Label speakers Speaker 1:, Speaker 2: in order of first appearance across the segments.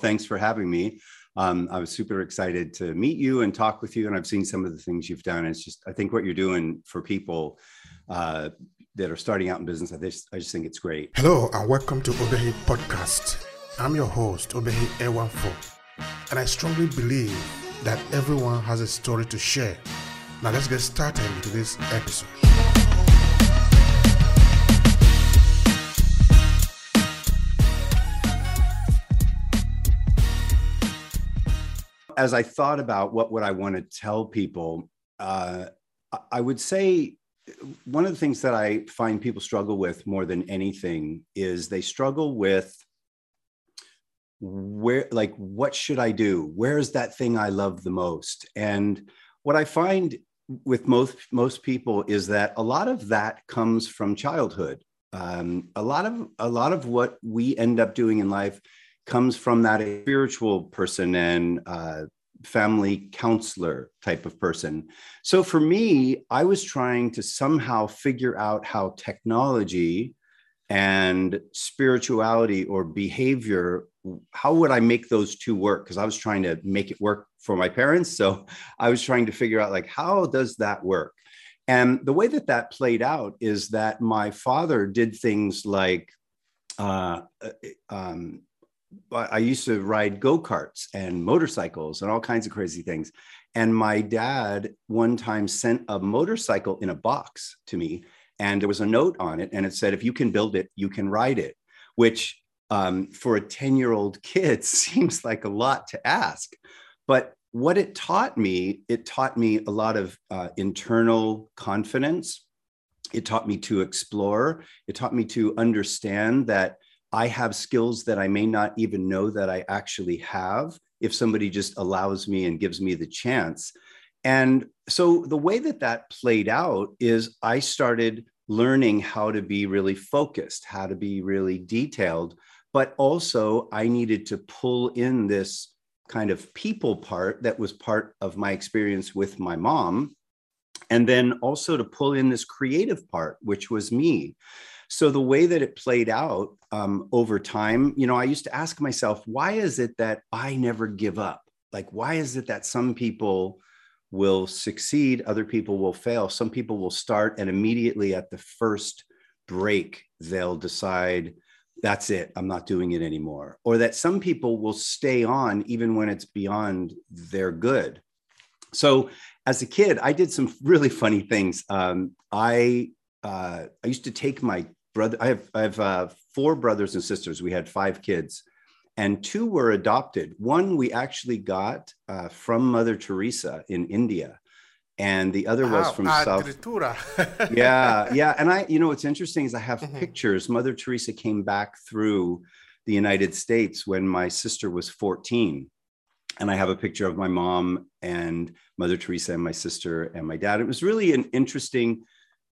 Speaker 1: Thanks for having me. Um, I was super excited to meet you and talk with you. And I've seen some of the things you've done. It's just, I think what you're doing for people uh, that are starting out in business, I just, I just think it's great.
Speaker 2: Hello, and welcome to Obehi Podcast. I'm your host, Obehi Ewanfo. And I strongly believe that everyone has a story to share. Now, let's get started into this episode.
Speaker 1: As I thought about what would I want to tell people, uh, I would say one of the things that I find people struggle with more than anything is they struggle with where, like, what should I do? Where is that thing I love the most? And what I find with most most people is that a lot of that comes from childhood. Um, a lot of a lot of what we end up doing in life comes from that spiritual person and uh, family counselor type of person. So for me, I was trying to somehow figure out how technology and spirituality or behavior how would i make those two work? Because i was trying to make it work for my parents. So i was trying to figure out like how does that work? And the way that that played out is that my father did things like uh, uh um, I used to ride go karts and motorcycles and all kinds of crazy things. And my dad one time sent a motorcycle in a box to me, and there was a note on it, and it said, "If you can build it, you can ride it," which um, for a ten-year-old kid seems like a lot to ask, but what it taught me, it taught me a lot of uh, internal confidence. It taught me to explore. It taught me to understand that I have skills that I may not even know that I actually have if somebody just allows me and gives me the chance. And so the way that that played out is I started learning how to be really focused, how to be really detailed, but also I needed to pull in this kind of people part that was part of my experience with my mom. And then also to pull in this creative part, which was me. So the way that it played out um, over time, you know, I used to ask myself, why is it that I never give up? Like, why is it that some people will succeed, other people will fail? Some people will start and immediately at the first break, they'll decide, that's it, I'm not doing it anymore. Or that some people will stay on even when it's beyond their good. So as a kid, I did some really funny things. Um, I uh, I used to take my brother. I have I have uh, four brothers and sisters. We had five kids, and two were adopted. One we actually got uh, from Mother Teresa in India, and the other was from South. Tritura. yeah, yeah. And I, you know, what's interesting is I have mm-hmm. pictures. Mother Teresa came back through the United States when my sister was 14. And I have a picture of my mom and Mother Teresa and my sister and my dad. It was really an interesting.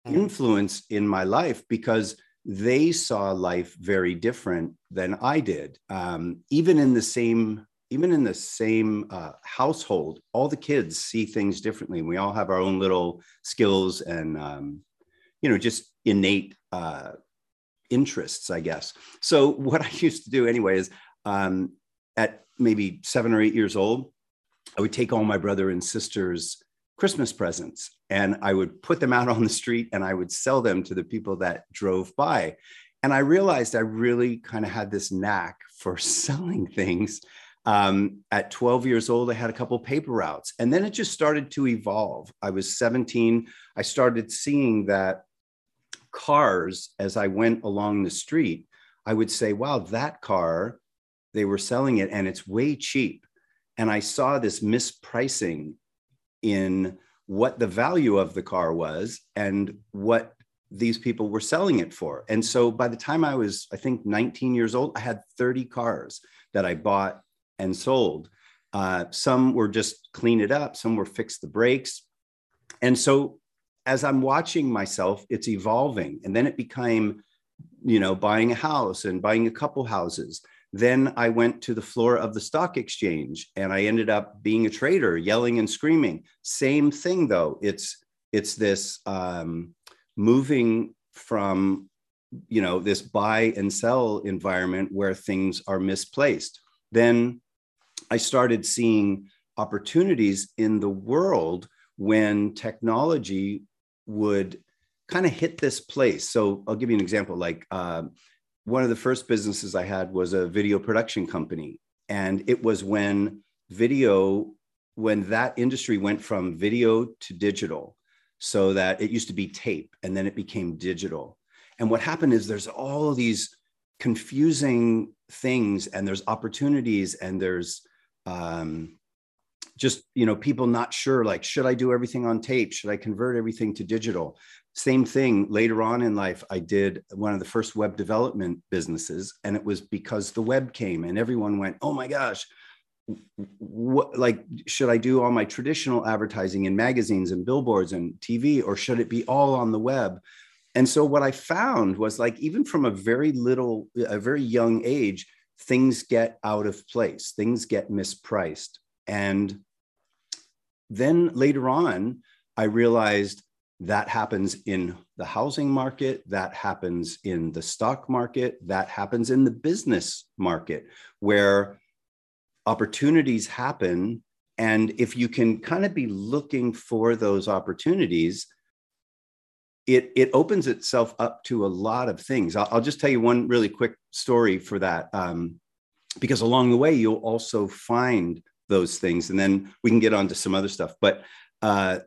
Speaker 1: Influence in my life because they saw life very different than I did. Um, even in the same even in the same uh, household, all the kids see things differently. We all have our own little skills and um, you know just innate uh, interests, I guess. So what I used to do anyway is um, at maybe seven or eight years old, I would take all my brother and sisters Christmas presents and I would put them out on the street and I would sell them to the people that drove by. And I realized I really kind of had this knack for selling things. Um, at 12 years old, I had a couple paper routes, and then it just started to evolve. I was 17. I started seeing that cars as I went along the street. I would say, wow, that car, they were selling it and it's way cheap. And I saw this mispricing in what the value of the car was and what these people were selling it for. And so by the time I was, I think, 19 years old, I had 30 cars that I bought and sold. Uh, some were just clean it up, some were fix the brakes. And so as I'm watching myself, it's evolving. And then it became, you know, buying a house and buying a couple houses then I went to the floor of the stock exchange and I ended up being a trader, yelling and screaming. Same thing though. It's it's this um, moving from you know this buy and sell environment where things are misplaced. then I started seeing opportunities in the world when technology would kind of hit this place. So I'll give you an example. Like uh, one of the first businesses I had was a video production company. And it was when video, when that industry went from video to digital, so that it used to be tape and then it became digital. And what happened is there's all these confusing things and there's opportunities and there's um, just you know people not sure like should i do everything on tape should i convert everything to digital same thing later on in life i did one of the first web development businesses and it was because the web came and everyone went oh my gosh what like should i do all my traditional advertising in magazines and billboards and tv or should it be all on the web? And so what i found was like even from a very little a very young age things get out of place things get mispriced. And then later on i realized that happens in the housing market. That happens in the stock market. That happens in the business market where opportunities happen. And if you can kind of be looking for those opportunities it it opens itself up to a lot of things. I'll, I'll just tell you one really quick story for that um, because along the way you'll also find those things and then we can get on to some other stuff. But uh,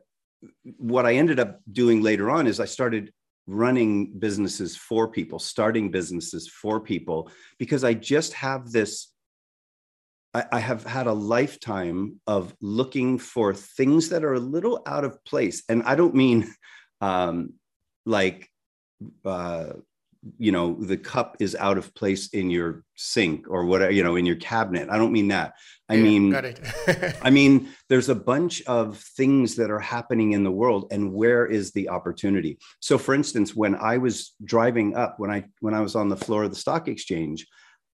Speaker 1: what I ended up doing later on is I started running businesses for people, starting businesses for people, because I just have this. I, I have had a lifetime of looking for things that are a little out of place. And I don't mean um, like uh, you know the cup is out of place in your sink or whatever you know in your cabinet. I don't mean that. I yeah, mean i mean there's a bunch of things that are happening in the world and where is the opportunity? So for instance when i was driving up when i when i was on the floor of the stock exchange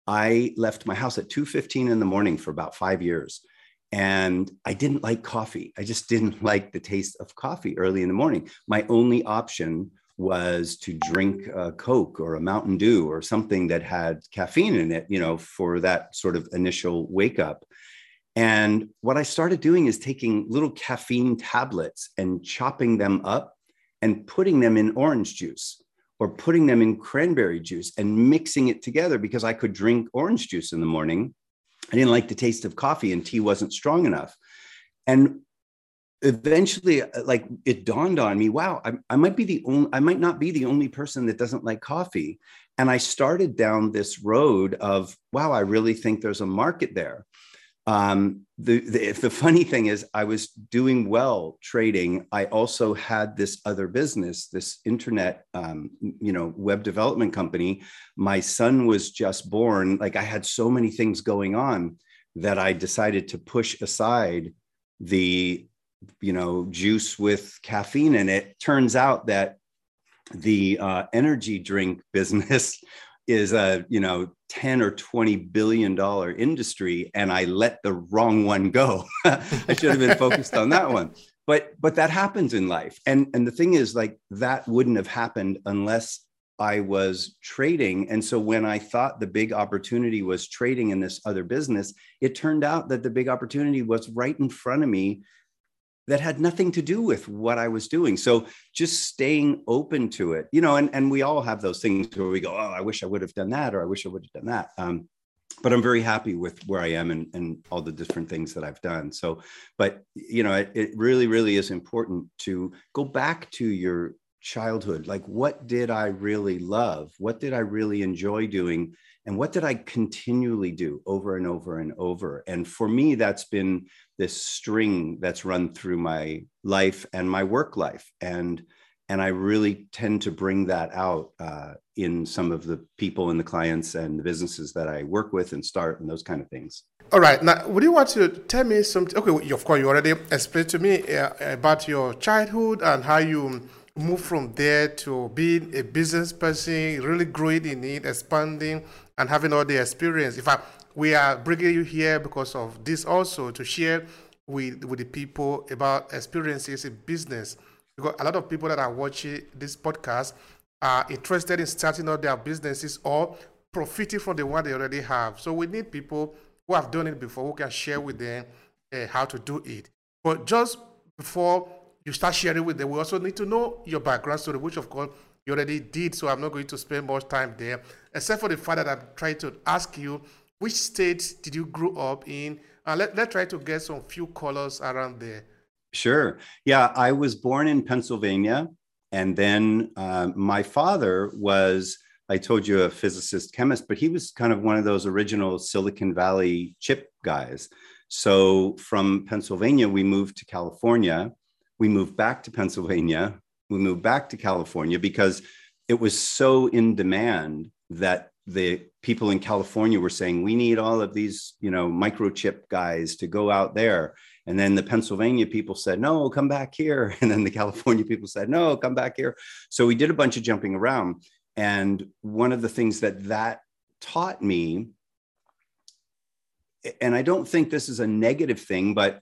Speaker 1: i left my house at 2.15 in the morning for about five years and i didn't like coffee. I just didn't like the taste of coffee early in the morning. My only option was to drink a Coke or a Mountain Dew or something that had caffeine in it, you know, for that sort of initial wake up. And what I started doing is taking little caffeine tablets and chopping them up and putting them in orange juice or putting them in cranberry juice and mixing it together because I could drink orange juice in the morning. I didn't like the taste of coffee and tea wasn't strong enough. And eventually uh, like it dawned on me wow I, I, might be the only i might not be the only person that doesn't like coffee. And i started down this road of wow i really think there's a market there. Um, the, the, the funny thing is i was doing well trading. I also had this other business this internet um, you know web development company. My son was just born. Like i had so many things going on that i decided to push aside the you know juice with caffeine in it. Turns out that the uh, energy drink business is a you know 10 or 20 billion dollar industry and i let the wrong one go. I should have been focused on that one. But but that happens in life. And and the thing is like that wouldn't have happened unless i was trading. And so when i thought the big opportunity was trading in this other business it turned out that the big opportunity was right in front of me that had nothing to do with what I was doing. So just staying open to it, you know, and, and we all have those things where we go, oh, I wish I would have done that, or I wish I would have done that. Um, but I'm very happy with where I am and, and all the different things that I've done. So, but you know, it, it really, really is important to go back to your childhood. Like, what did I really love? What did I really enjoy doing? and what did i continually do over and over and over and for me that's been this string that's run through my life and my work life and and i really tend to bring that out uh, in some of the people and the clients and the businesses that i work with and start and those kind of things
Speaker 2: all right now would you want to tell me something okay of course you already explained to me uh, about your childhood and how you moved from there to being a business person really growing in it expanding and having all the experience. In fact, we are bringing you here because of this also to share with, with the people about experiences in business. Because a lot of people that are watching this podcast are interested in starting out their businesses or profiting from the one they already have. So we need people who have done it before who can share with them uh, how to do it. But just before you start sharing with them, we also need to know your background story, which of course you already did. So I'm not going to spend much time there, except for the fact that I'm trying to ask you which state did you grow up in? Uh, let, let's try to get some few colors around there.
Speaker 1: Sure. Yeah, I was born in Pennsylvania. And then uh, my father was, I told you, a physicist chemist, but he was kind of one of those original Silicon Valley chip guys. So from Pennsylvania, we moved to California. We moved back to Pennsylvania. We moved back to California because it was so in demand that the people in California were saying, we need all of these, you know, microchip guys to go out there. And then the Pennsylvania people said, no, come back here. And then the California people said, no, come back here. So we did a bunch of jumping around. And one of the things that that taught me and I don't think this is a negative thing, but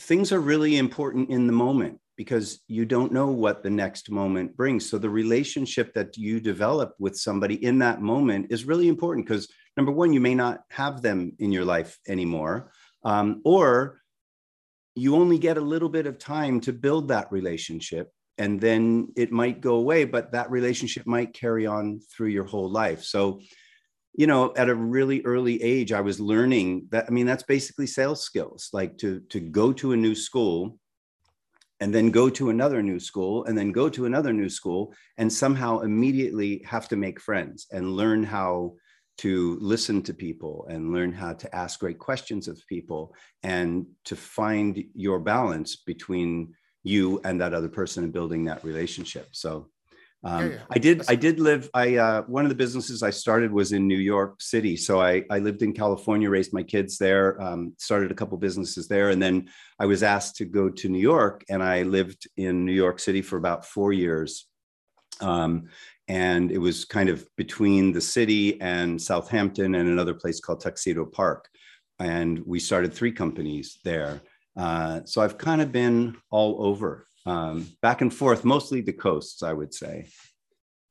Speaker 1: things are really important in the moment because you don't know what the next moment brings. So the relationship that you develop with somebody in that moment is really important because number one, you may not have them in your life anymore, um, or you only get a little bit of time to build that relationship and then it might go away but that relationship might carry on through your whole life so you know at a really early age i was learning that i mean that's basically sales skills like to to go to a new school and then go to another new school and then go to another new school and somehow immediately have to make friends and learn how to listen to people and learn how to ask great questions of people and to find your balance between you and that other person and building that relationship. So um, yeah, yeah. I did. I did live. I uh, one of the businesses I started was in New York City. So I, I lived in California, raised my kids there, um, started a couple businesses there, and then I was asked to go to New York, and I lived in New York City for about four years. Um, and it was kind of between the city and Southampton and another place called Tuxedo Park, and we started three companies there. Uh, so I've kind of been all over um, back and forth, mostly the coasts, I would say.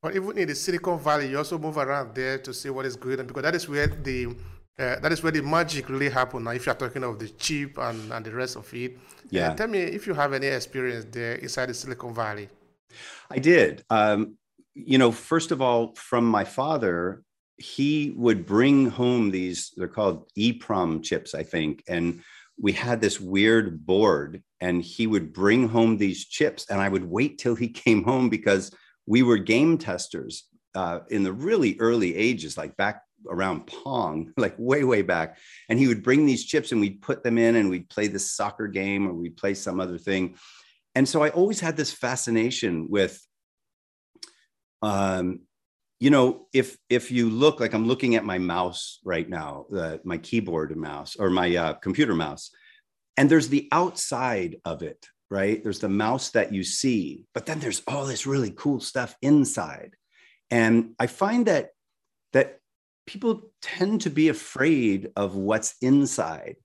Speaker 2: But even in the Silicon Valley, you also move around there to see what is good, and because that is where the uh, that is where the magic really happens. Now, if you're talking of the chip and, and the rest of it, yeah. Uh, tell me if you have any experience there inside the Silicon Valley.
Speaker 1: I did. Um, you know, first of all, from my father, he would bring home these. They're called EEPROM chips, I think, and we had this weird board and he would bring home these chips and i would wait till he came home because we were game testers uh, in the really early ages like back around pong like way way back. And he would bring these chips and we'd put them in and we'd play this soccer game or we'd play some other thing. And so i always had this fascination with um, you know if if you look like i'm looking at my mouse right now my keyboard mouse or my uh, computer mouse and there's the outside of it right? There's the mouse that you see but then there's all this really cool stuff inside. And i find that that people tend to be afraid of what's inside.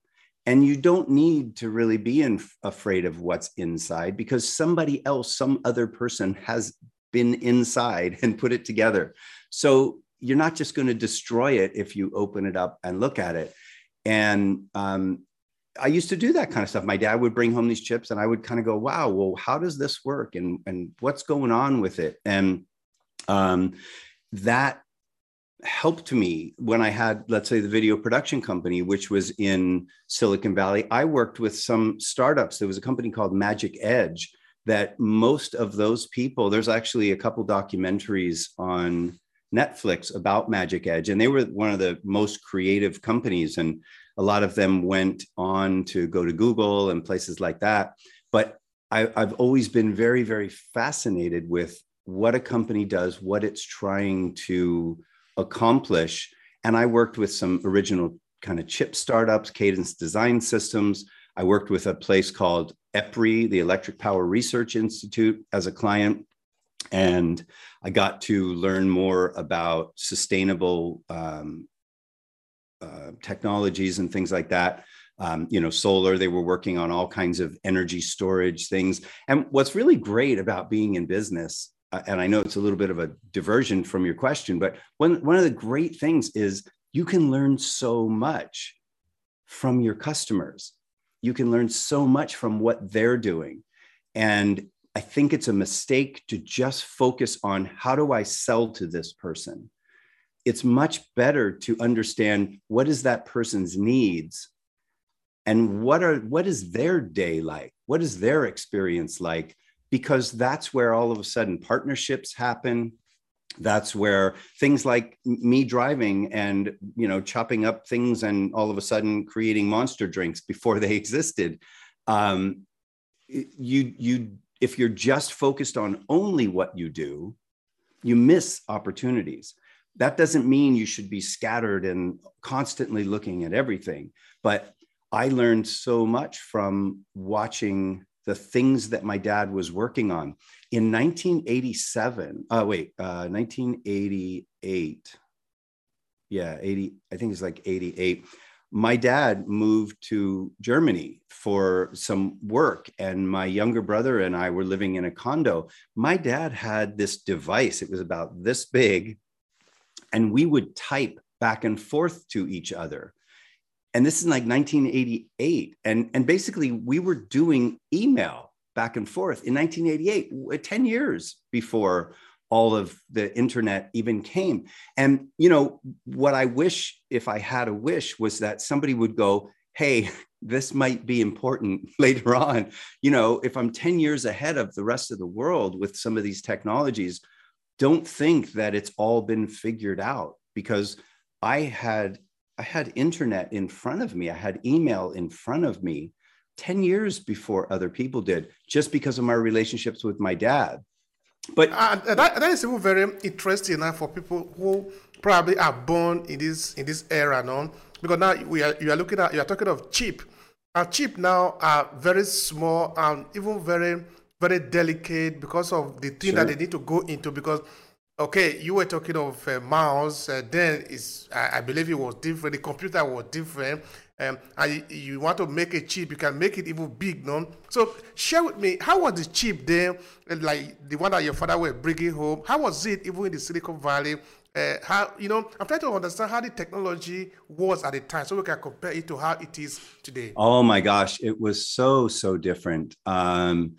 Speaker 1: And you don't need to really be in, afraid of what's inside because somebody else some other person has been inside and put it together. So you're not just going to destroy it if you open it up and look at it. And um, I used to do that kind of stuff. My dad would bring home these chips, and I would kind of go, "Wow, well, how does this work? And and what's going on with it?" And um, that helped me when I had, let's say, the video production company, which was in Silicon Valley. I worked with some startups. There was a company called Magic Edge that most of those people, there's actually a couple documentaries on Netflix about Magic Edge, and they were one of the most creative companies. And a lot of them went on to go to Google and places like that. But I, I've always been very, very fascinated with what a company does, what it's trying to accomplish. And I worked with some original kind of chip startups, Cadence Design Systems. I worked with a place called EPRI, the Electric Power Research Institute, as a client. And I got to learn more about sustainable um, uh, technologies and things like that. Um, you know, solar, they were working on all kinds of energy storage things. And what's really great about being in business, uh, and I know it's a little bit of a diversion from your question, but one, one of the great things is you can learn so much from your customers. You can learn so much from what they're doing. And I think it's a mistake to just focus on how do I sell to this person? It's much better to understand what is that person's needs and what are what is their day like? What is their experience like? Because that's where all of a sudden partnerships happen, that's where things like me driving and you know chopping up things and all of a sudden creating monster drinks before they existed um, you you if you're just focused on only what you do you miss opportunities. That doesn't mean you should be scattered and constantly looking at everything but i learned so much from watching the things that my dad was working on. In 1987 uh wait uh 1988 yeah 80 i think it's like 88 my dad moved to germany for some work and my younger brother and i were living in a condo. My dad had this device it was about this big and we would type back and forth to each other and this is like 1988 and and basically we were doing email back and forth in 1988 10 years before all of the internet even came. And you know what i wish if i had a wish was that somebody would go hey this might be important later on. You know if i'm 10 years ahead of the rest of the world with some of these technologies don't think that it's all been figured out because i had I had internet in front of me. I had email in front of me 10 years before other people did, just because of my relationships with my dad.
Speaker 2: But uh, that, that is even very interesting now for people who probably are born in this in this era now. Because now we are you are looking at you are talking of chip. Our chip now are very small and even very very delicate because of the thing sure. that they need to go into because Okay, you were talking of uh, mouse. Uh, then is I, I, believe it was different. The computer was different. Um, and you, want to make a chip, you can make it even big, no? So share with me, how was the chip there, like the one that your father were bringing home? How was it even in the Silicon Valley? Uh, how you know? I'm trying to understand how the technology was at the time, so we can compare it to how it is today.
Speaker 1: Oh my gosh, it was so so different. Um,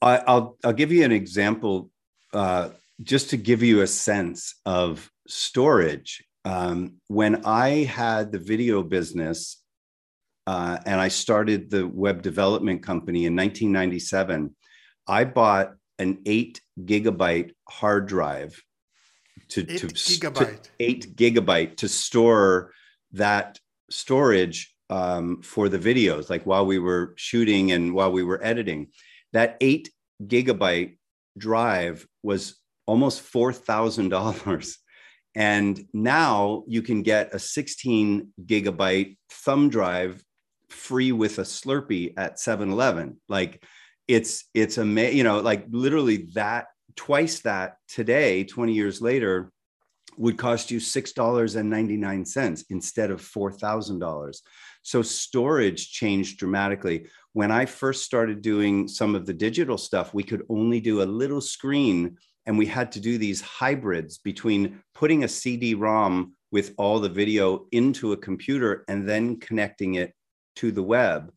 Speaker 1: I, will I'll give you an example. Uh, just to give you a sense of storage, um, when I had the video business uh, and I started the web development company in 1997, I bought an eight gigabyte hard drive to, eight to, gigabyte. to eight gigabyte to store that storage um, for the videos, like while we were shooting and while we were editing. That eight gigabyte drive was almost $4,000. And now you can get a 16 gigabyte thumb drive free with a Slurpee at 7 Eleven. Like it's, it's amazing, you know, like literally that twice that today, 20 years later, would cost you $6.99 instead of $4,000. So storage changed dramatically. When I first started doing some of the digital stuff, we could only do a little screen and we had to do these hybrids between putting a CD-ROM with all the video into a computer and then connecting it to the web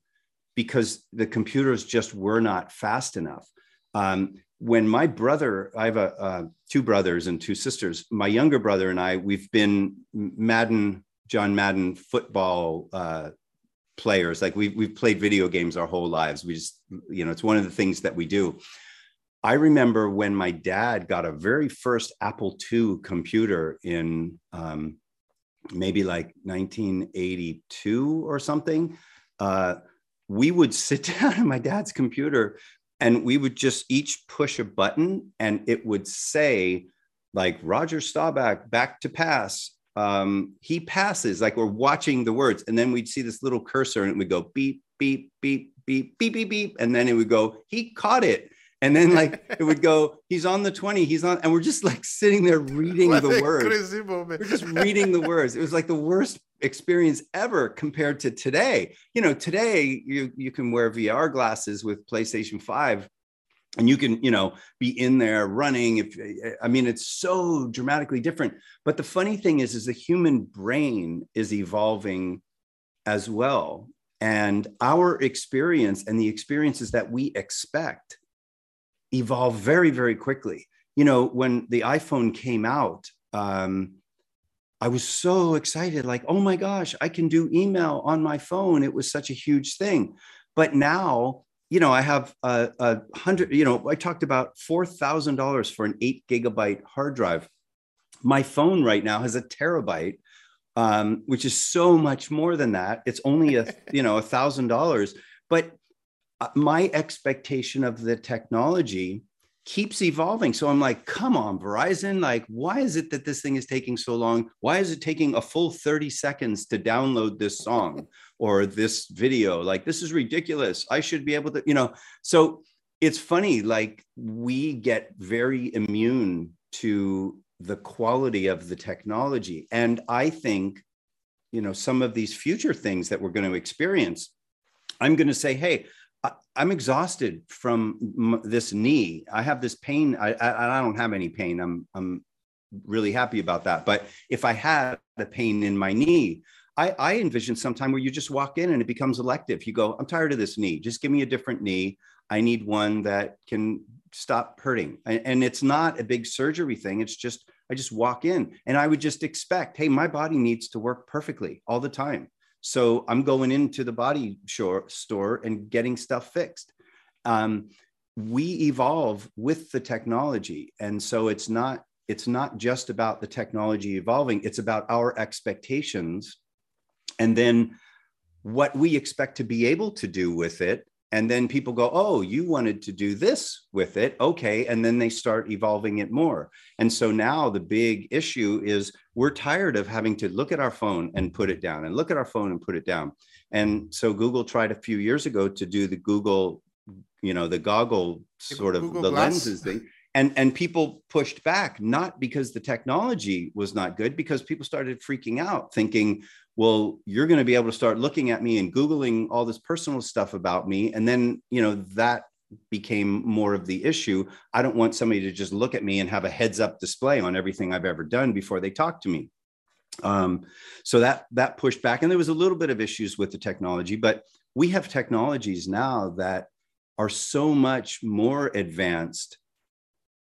Speaker 1: because the computers just were not fast enough. Um, when my brother, I have a, uh, two brothers and two sisters. My younger brother and I, we've been Madden, John Madden football uh, players. Like we've we've played video games our whole lives. We just, you know, it's one of the things that we do. I remember when my dad got a very first Apple II computer in um, maybe like 1982 or something. Uh, we would sit down at my dad's computer and we would just each push a button and it would say, like, Roger Staubach back to pass. Um, he passes, like we're watching the words. And then we'd see this little cursor and it would go beep, beep, beep, beep, beep, beep, beep. And then it would go, he caught it and then like it would go, he's on the 20, he's on, and we're just like sitting there reading the words. We're just reading the words. It was like the worst experience ever compared to today. You know, today you you can wear VR glasses with PlayStation 5 and you can you know be in there running if i mean it's so dramatically different but the funny thing is is the human brain is evolving as well and our experience and the experiences that we expect evolve very very quickly you know when the iphone came out um, i was so excited like oh my gosh i can do email on my phone it was such a huge thing but now you know, I have a, a hundred, you know, I talked about $4,000 for an eight gigabyte hard drive. My phone right now has a terabyte, um, which is so much more than that. It's only a, you know, a thousand dollars, but Uh, my expectation of the technology keeps evolving. So I'm like, come on, Verizon. Like, why is it that this thing is taking so long? Why is it taking a full 30 seconds to download this song or this video? Like, this is ridiculous. I should be able to, you know. So it's funny, like, we get very immune to the quality of the technology. And I think, you know, some of these future things that we're going to experience, I'm going to say, hey, I'm exhausted from this knee. I have this pain. I, I, I don't have any pain. I'm I'm really happy about that. But if I had a pain in my knee, I, I envision sometime where you just walk in and it becomes elective. You go, I'm tired of this knee. Just give me a different knee. I need one that can stop hurting. And, and it's not a big surgery thing. It's just I just walk in and I would just expect, hey, my body needs to work perfectly all the time. So I'm going into the body store and getting stuff fixed. Um, we evolve with the technology, and so it's not it's not just about the technology evolving; it's about our expectations, and then what we expect to be able to do with it and then people go oh you wanted to do this with it. Okay. And then they start evolving it more. And so now the big issue is we're tired of having to look at our phone and put it down and look at our phone and put it down. And so google tried a few years ago to do the google you know the goggle sort of google the Glass. lenses thing. And and people pushed back not because the technology was not good because people started freaking out thinking well you're going to be able to start looking at me and googling all this personal stuff about me. And then you know that became more of the issue. I don't want somebody to just look at me and have a heads up display on everything i've ever done before they talk to me. Um, so that that pushed back and there was a little bit of issues with the technology but we have technologies now that are so much more advanced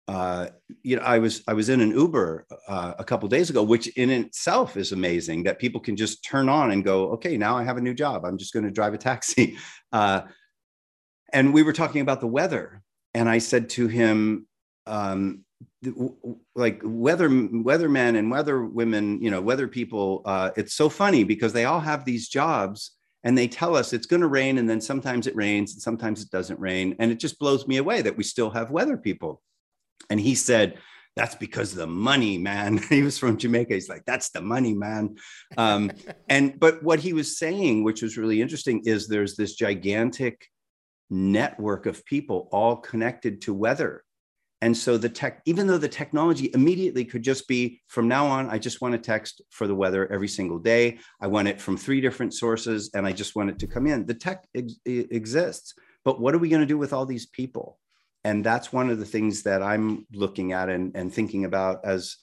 Speaker 1: uh, you know, I was I was in an Uber uh, a couple days ago, which in itself is amazing that people can just turn on and go, okay, now I have a new job. I'm just going to drive a taxi. Uh, and we were talking about the weather, and I said to him, um, like weather weathermen and weather women, you know, weather people. Uh, it's so funny because they all have these jobs. And they tell us it's going to rain, and then sometimes it rains, and sometimes it doesn't rain. And it just blows me away that we still have weather people and he said, that's because the money, man. he was from Jamaica. He's like, that's the money, man. Um, and but what he was saying, which was really interesting, is there's this gigantic network of people all connected to weather. And so the tech, even though the technology immediately could just be from now on, I just want a text for the weather every single day. I want it from three different sources and I just want it to come in. The tech ex- exists. But what are we going to do with all these people? And that's one of the things that i'm looking at and, and thinking about as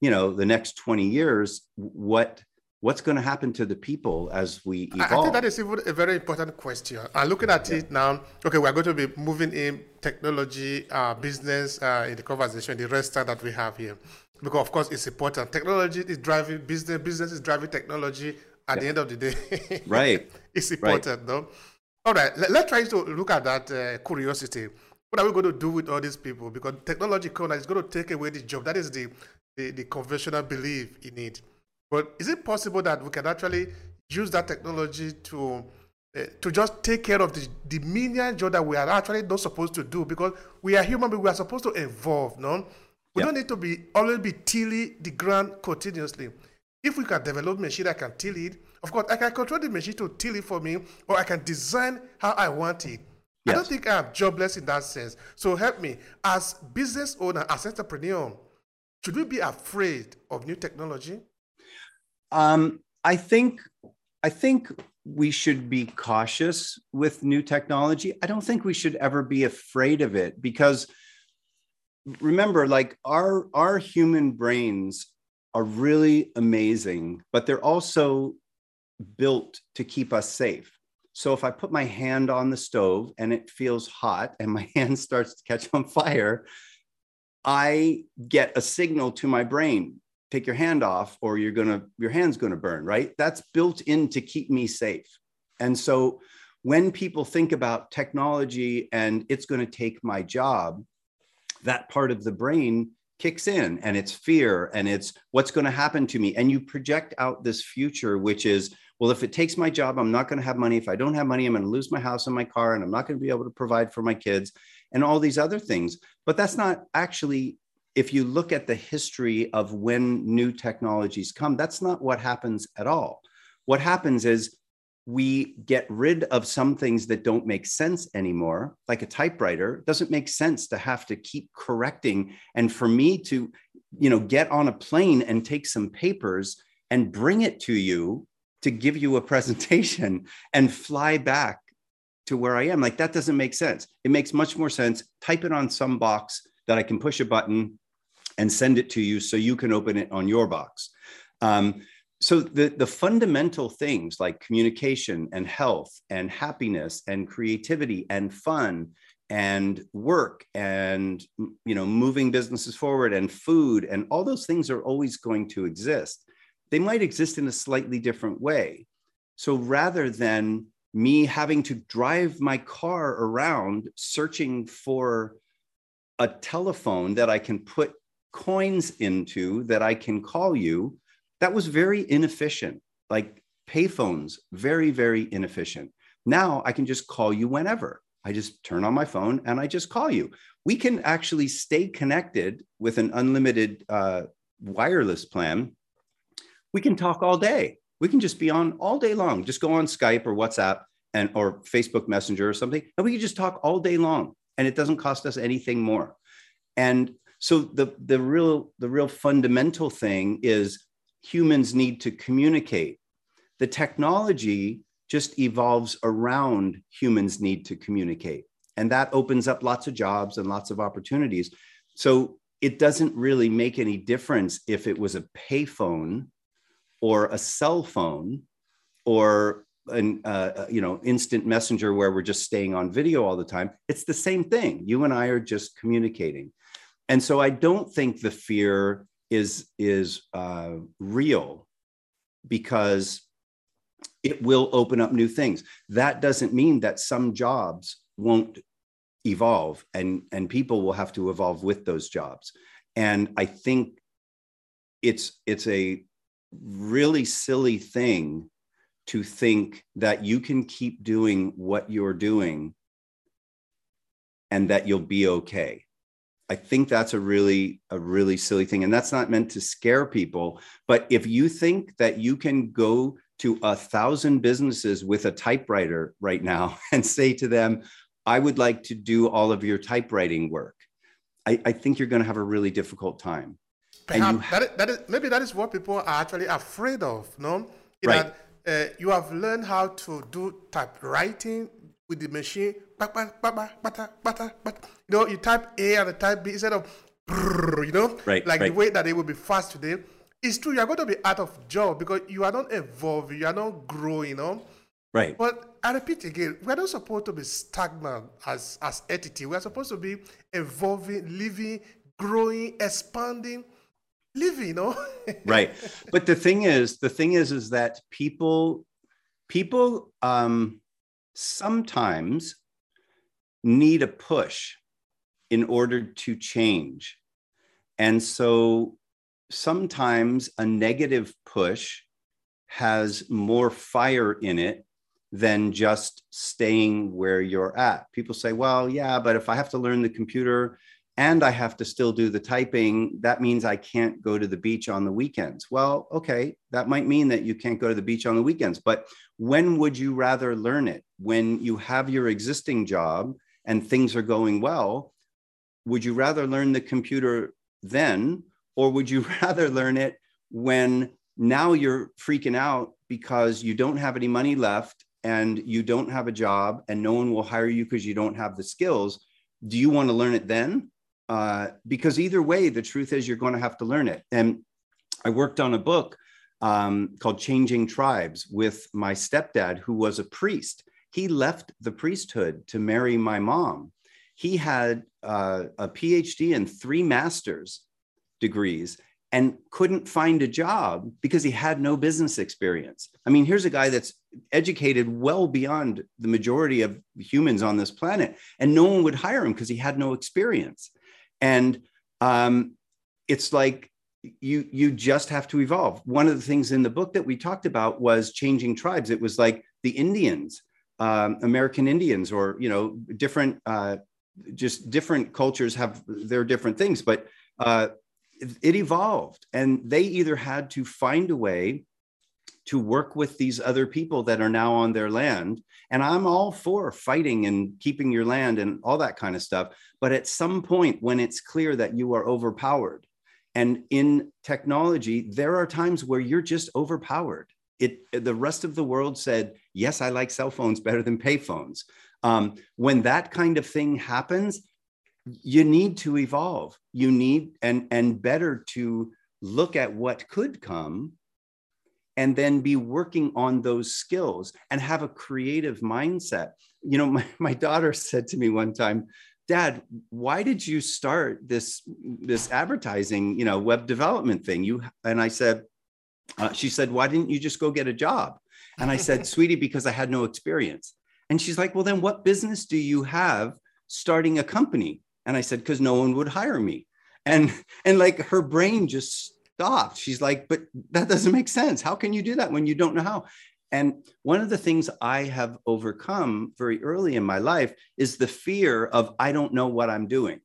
Speaker 1: you know the next 20 years what what's going to happen to the people as we evolve?
Speaker 2: I think that is even a very important question. I'm looking at yeah. it now. Okay, we're going to be moving in technology, uh, business uh, in the conversation, the rest that we have here. Because, of course, it's important. Technology is driving business, business is driving technology at yeah. the end of the day.
Speaker 1: right.
Speaker 2: it's important, right. though. All right, let, us try to look at that uh, curiosity what are we going to do with all these people? Because technology corner is going to take away the job. That is the, the, the conventional belief in it. But is it possible that we can actually use that technology to uh, to just take care of the, the menial job that we are actually not supposed to do because we are human beings, we are supposed to evolve, no? We yep. don't need to be always be tilling the ground continuously. If we can develop machine that can till it, of course, I can control the machine to till it for me, or I can design how I want it. Yes. I don't think I'm jobless in that sense. So help me. As business owner, as entrepreneur, should we be afraid of new technology?
Speaker 1: Um, I think I think we should be cautious with new technology. I don't think we should ever be afraid of it because remember like our our human brains are really amazing, but they're also built to keep us safe. So if I put my hand on the stove and it feels hot and my hand starts to catch on fire, I get a signal to my brain take your hand off or you're going to your hand's going to burn right? That's built in to keep me safe. And so when people think about technology and it's going to take my job that part of the brain kicks in and it's fear and it's what's going to happen to me? And you project out this future which is well if it takes my job i'm not going to have money if i don't have money i'm going to lose my house and my car and i'm not going to be able to provide for my kids and all these other things but that's not actually if you look at the history of when new technologies come, that's not what happens at all. What happens is we get rid of some things that don't make sense anymore, like a typewriter. It doesn't make sense to have to keep correcting. And for me to, you know, get on a plane and take some papers and bring it to you to give you a presentation and fly back to where I am, like that doesn't make sense. It makes much more sense. Type it on some box that I can push a button and send it to you so you can open it on your box. Um, so the, the fundamental things like communication and health and happiness and creativity and fun and work and you know moving businesses forward and food and all those things are always going to exist they might exist in a slightly different way so rather than me having to drive my car around searching for a telephone that i can put coins into that I can call you, that was very inefficient. Like payphones, very, very inefficient. Now I can just call you whenever. I just turn on my phone and I just call you. We can actually stay connected with an unlimited uh, wireless plan. We can talk all day. We can just be on all day long. Just go on Skype or WhatsApp and or Facebook Messenger or something, and we can just talk all day long, and it doesn't cost us anything more. And so the the real the real fundamental thing is humans need to communicate the technology just evolves around humans need to communicate and that opens up lots of jobs and lots of opportunities so it doesn't really make any difference if it was a payphone or a cell phone or an uh, uh you know instant messenger where we're just staying on video all the time it's the same thing you and i are just communicating and so I don't think the fear is is uh, real because it will open up new things. That doesn't mean that some jobs won't evolve and and people will have to evolve with those jobs. And I think it's it's a really silly thing to think that you can keep doing what you're doing and that you'll be okay I think that's a really a really silly thing, and that's not meant to scare people. But if you think that you can go to a thousand businesses with a typewriter right now and say to them, "I would like to do all of your typewriting work," I, I think you're going to have a really difficult time.
Speaker 2: Perhaps that, is, that is maybe that is what people are actually afraid of. No,
Speaker 1: right.
Speaker 2: That, uh, you have learned how to do typewriting with the machine. You know, you type A and type B instead of, you know,
Speaker 1: right,
Speaker 2: like
Speaker 1: right.
Speaker 2: the way that it will be fast today. It's true, you're going to be out of job because you are not evolving, you are not growing, you know.
Speaker 1: Right.
Speaker 2: But I repeat again, we're not supposed to be stagnant as as entity. We're supposed to be evolving, living, growing, expanding, living, you know.
Speaker 1: right. But the thing is, the thing is, is that people, people, um, sometimes need a push in order to change. And so sometimes a negative push has more fire in it than just staying where you're at. People say, well, yeah, but if I have to learn the computer and I have to still do the typing, that means I can't go to the beach on the weekends. Well, okay, that might mean that you can't go to the beach on the weekends, but when would you rather learn it? When you have your existing job and things are going well, would you rather learn the computer then, or would you rather learn it when now you're freaking out because you don't have any money left and you don't have a job and no one will hire you because you don't have the skills, do you want to learn it then? Uh, because either way, the truth is you're going to have to learn it. And I worked on a book um, called Changing Tribes with my stepdad, who was a priest. He left the priesthood to marry my mom. He had uh, a PhD and three master's degrees and couldn't find a job because he had no business experience. I mean, here's a guy that's educated well beyond the majority of humans on this planet, and no one would hire him because he had no experience. And um, it's like you you just have to evolve. One of the things in the book that we talked about was changing tribes. It was like the Indians, um, American Indians, or you know, different uh, just different cultures have their different things, but uh, it, it evolved, and they either had to find a way to work with these other people that are now on their land. And I'm all for fighting and keeping your land and all that kind of stuff. But at some point, when it's clear that you are overpowered, and in technology, there are times where you're just overpowered. It, the rest of the world said, yes, I like cell phones better than payphones. Um, when that kind of thing happens, you need to evolve. You need and and better to look at what could come and then be working on those skills and have a creative mindset. You know, my, my daughter said to me one time, Dad, why did you start this this advertising, you know, web development thing? You and I said, uh, she said, why didn't you just go get a job? And I said, sweetie, because I had no experience. And she's like, well, then what business do you have starting a company? And I said, because no one would hire me. And and like her brain just stopped. She's like, but that doesn't make sense. How can you do that when you don't know how? And one of the things I have overcome very early in my life is the fear of I don't know what I'm doing.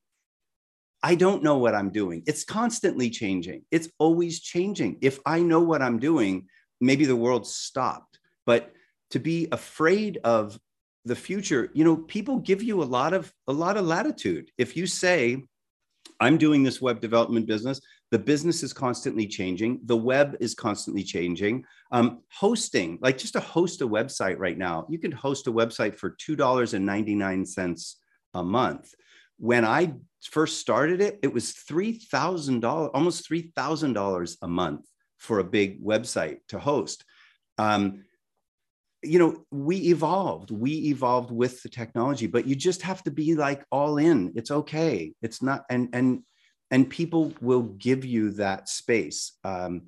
Speaker 1: I don't know what I'm doing. It's constantly changing. It's always changing. If I know what I'm doing, maybe the world stopped. But to be afraid of the future, you know, people give you a lot of a lot of latitude. If you say, I'm doing this web development business, the business is constantly changing. The web is constantly changing. Um, hosting, like just to host a website right now, you can host a website for $2.99 a month. When I first started it, it was $3,000, almost $3,000 a month for a big website to host. Um, you know, we evolved, we evolved with the technology, but you just have to be like all in. It's okay. It's not, and, and, and people will give you that space. Um,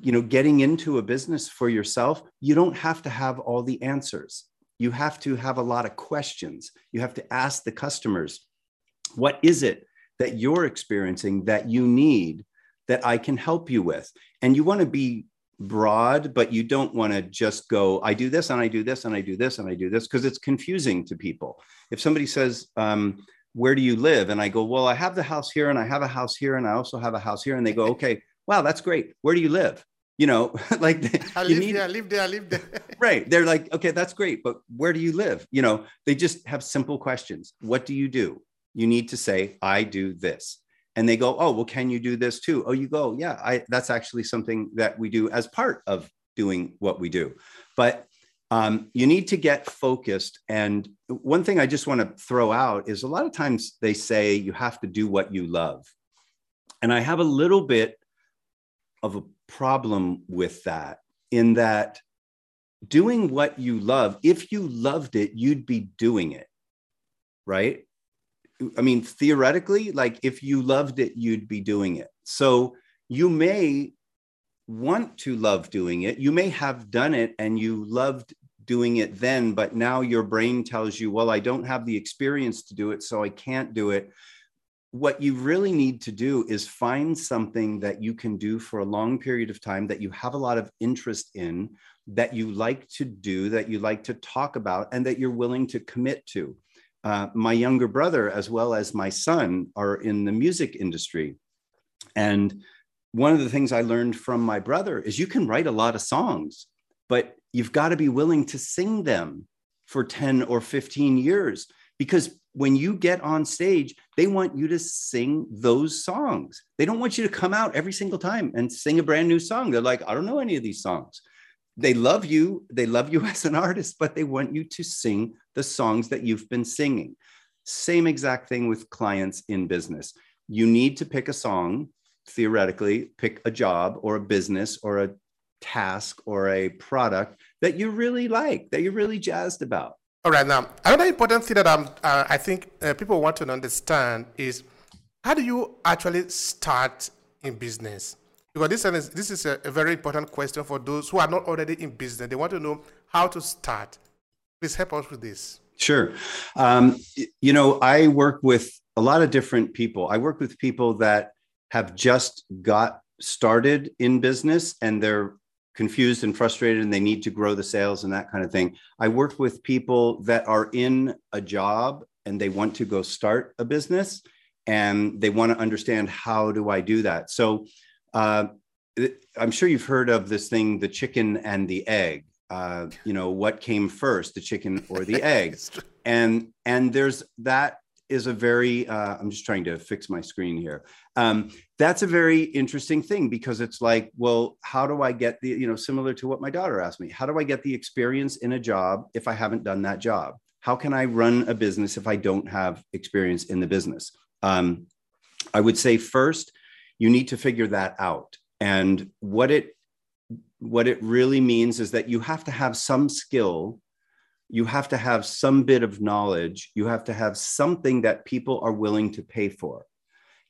Speaker 1: you know, getting into a business for yourself, you don't have to have all the answers. You have to have a lot of questions. You have to ask the customers, what is it that you're experiencing that you need that I can help you with? And you want to be broad, but you don't want to just go, I do this and I do this and I do this and I do this because it's confusing to people. If somebody says, um, where do you live? And I go, well, I have the house here and I have a house here and I also have a house here. And they go, okay, wow, that's great. Where do you live? You know, like
Speaker 2: I live need, here, I live there, I live there.
Speaker 1: right. They're like, okay, that's great. But where do you live? You know, they just have simple questions. What do you do? You need to say, I do this. And they go, oh, well, can you do this too? Oh, you go, yeah, I, that's actually something that we do as part of doing what we do. But um, you need to get focused. And one thing I just want to throw out is a lot of times they say you have to do what you love. And I have a little bit of a problem with that, in that doing what you love, if you loved it, you'd be doing it, right? I mean, theoretically, like if you loved it, you'd be doing it. So you may want to love doing it. You may have done it and you loved doing it then, but now your brain tells you, well, I don't have the experience to do it, so I can't do it. What you really need to do is find something that you can do for a long period of time that you have a lot of interest in, that you like to do, that you like to talk about, and that you're willing to commit to. Uh, my younger brother, as well as my son, are in the music industry. And one of the things I learned from my brother is you can write a lot of songs, but you've got to be willing to sing them for 10 or 15 years because when you get on stage, they want you to sing those songs. They don't want you to come out every single time and sing a brand new song. They're like, I don't know any of these songs. they love you, they love you as an artist, but they want you to sing the songs that you've been singing. Same exact thing with clients in business. You need to pick a song, theoretically, pick a job or a business or a task or a product that you really like, that you're really jazzed about.
Speaker 2: All right. Now, another important thing that I'm, uh, I think uh, people want to understand is how do you actually start in business? Because this is, this is a, a very important question for those who are not already in business. They want to know how to start. Please help us with this.
Speaker 1: Sure. Um, you know, I work with a lot of different people. I work with people that have just got started in business and they're confused and frustrated and they need to grow the sales and that kind of thing. I work with people that are in a job and they want to go start a business and they want to understand how do I do that. So uh, I'm sure you've heard of this thing, the chicken and the egg. Uh, you know, what came first, the chicken or the egg? and and there's that is a very uh, i'm just trying to fix my screen here. Um, that's a very interesting thing because it's like well how do i get the you know similar to what my daughter asked me how do i get the experience in a job if i haven't done that job? How can i run a business if i don't have experience in the business? Um, i would say first you need to figure that out. And what it what it really means is that you have to have some skill you have to have some bit of knowledge. You have to have something that people are willing to pay for.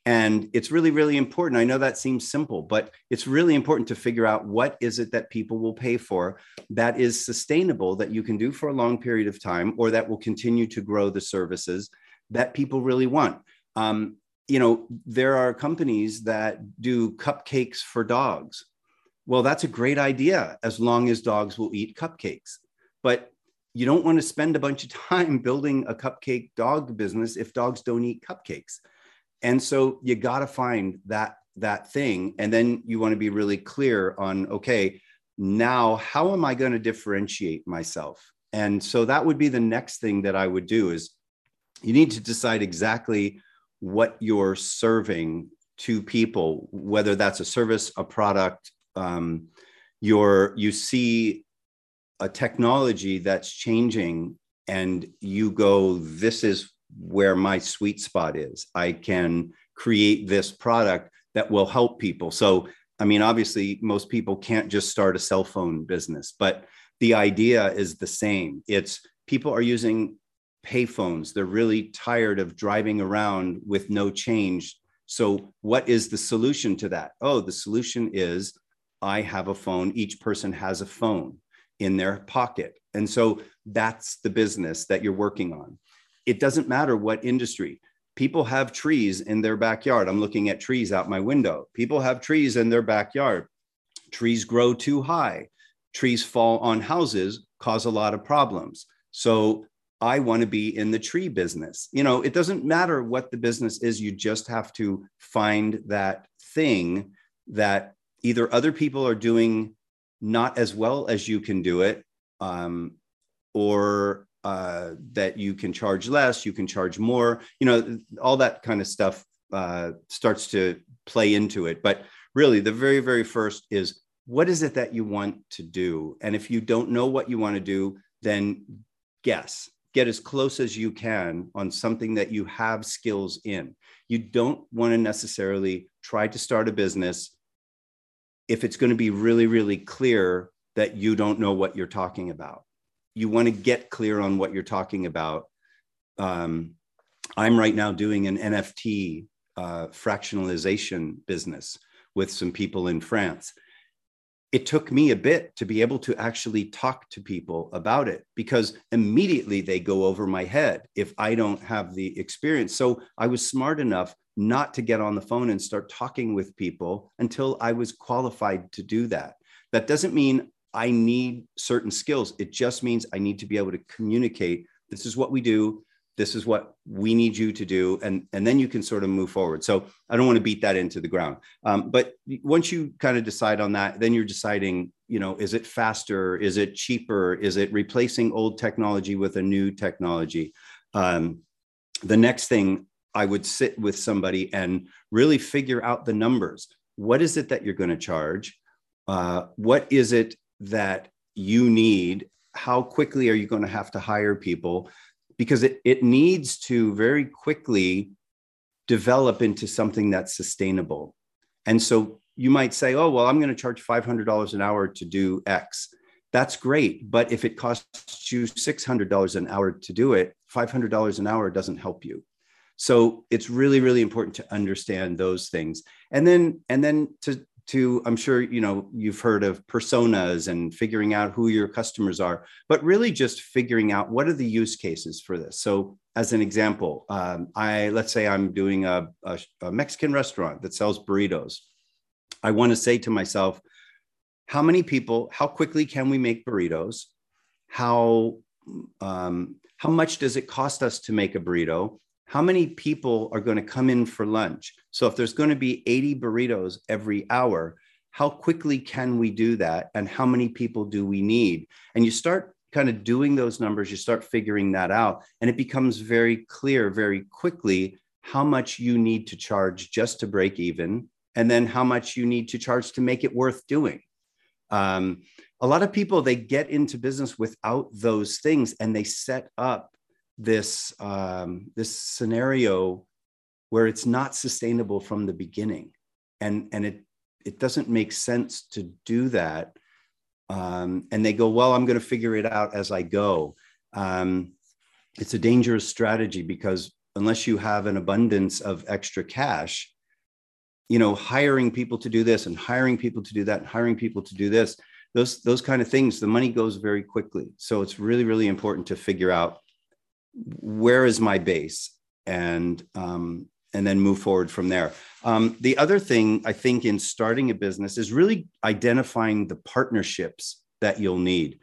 Speaker 1: And it's really really important. I know that seems simple but it's really important to figure out what is it that people will pay for that is sustainable that you can do for a long period of time or that will continue to grow the services that people really want. Um, you know there are companies that do cupcakes for dogs. Well that's a great idea as long as dogs will eat cupcakes. But you don't want to spend a bunch of time building a cupcake dog business if dogs don't eat cupcakes. And so you got to find that that thing and then you want to be really clear on okay now how am i going to differentiate myself? And so that would be the next thing that i would do is you need to decide exactly what you're serving to people whether that's a service a product um, you're you see a technology that's changing and you go this is where my sweet spot is. I can create this product that will help people. So i mean obviously most people can't just start a cell phone business but the idea is the same. It's people are using payphones they're really tired of driving around with no change. So what is the solution to that? Oh the solution is i have a phone. Each person has a phone in their pocket. And so that's the business that you're working on. It doesn't matter what industry. People have trees in their backyard. I'm looking at trees out my window. People have trees in their backyard. Trees grow too high. Trees fall on houses, cause a lot of problems. So I want to be in the tree business. You know, it doesn't matter what the business is, you just have to find that thing that either other people are doing not as well as you can do it, um, or uh, that you can charge less, you can charge more. You know, all that kind of stuff uh, starts to play into it. But really, the very, very first is what is it that you want to do? And if you don't know what you want to do, then guess. Get as close as you can on something that you have skills in. You don't want to necessarily try to start a business if it's going to be really, really clear that you don't know what you're talking about. You want to get clear on what you're talking about. Um, I'm right now doing an NFT uh, fractionalization business with some people in France. It took me a bit to be able to actually talk to people about it because immediately they go over my head if I don't have the experience. So I was smart enough not to get on the phone and start talking with people until I was qualified to do that. That doesn't mean I need certain skills. It just means I need to be able to communicate. This is what we do. This is what we need you to do. And, and then you can sort of move forward. So I don't want to beat that into the ground. Um, but once you kind of decide on that, then you're deciding, you know, is it faster? Is it cheaper? Is it replacing old technology with a new technology? Um, the next thing I would sit with somebody and really figure out the numbers. What is it that you're going to charge? Uh, what is it that you need? How quickly are you going to have to hire people? Because it, it needs to very quickly develop into something that's sustainable. And so you might say oh well i'm going to charge $500 an hour to do x. That's great but if it costs you $600 an hour to do it $500 an hour doesn't help you so it's really really important to understand those things. And then and then to to i'm sure you know you've heard of personas and figuring out who your customers are but really just figuring out what are the use cases for this. So as an example um, i let's say i'm doing a, a, a mexican restaurant that sells burritos. I want to say to myself how many people how quickly can we make burritos? How um, how much does it cost us to make a burrito how many people are going to come in for lunch? So if there's going to be 80 burritos every hour, how quickly can we do that? And how many people do we need? And you start kind of doing those numbers, you start figuring that out, and it becomes very clear very quickly how much you need to charge just to break even, and then how much you need to charge to make it worth doing. Um, a lot of people they get into business without those things and they set up this um, this scenario where it's not sustainable from the beginning, and and it it doesn't make sense to do that. Um, and they go, well, I'm going to figure it out as I go. Um, it's a dangerous strategy because unless you have an abundance of extra cash, you know, hiring people to do this and hiring people to do that and hiring people to do this, those those kind of things, the money goes very quickly. So it's really really important to figure out where is my base? And um, and then move forward from there. Um, the other thing i think in starting a business is really identifying the partnerships that you'll need.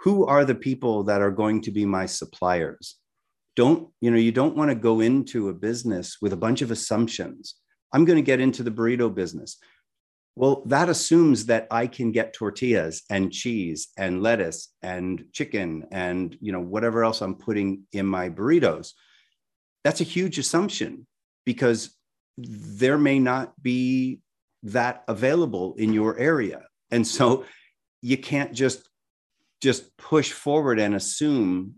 Speaker 1: Who are the people that are going to be my suppliers? Don't you know you don't want to go into a business with a bunch of assumptions. I'm going to get into the burrito business well, that assumes that I can get tortillas and cheese and lettuce and chicken and you know whatever else I'm putting in my burritos. That's a huge assumption because there may not be that available in your area. And so you can't just just push forward and assume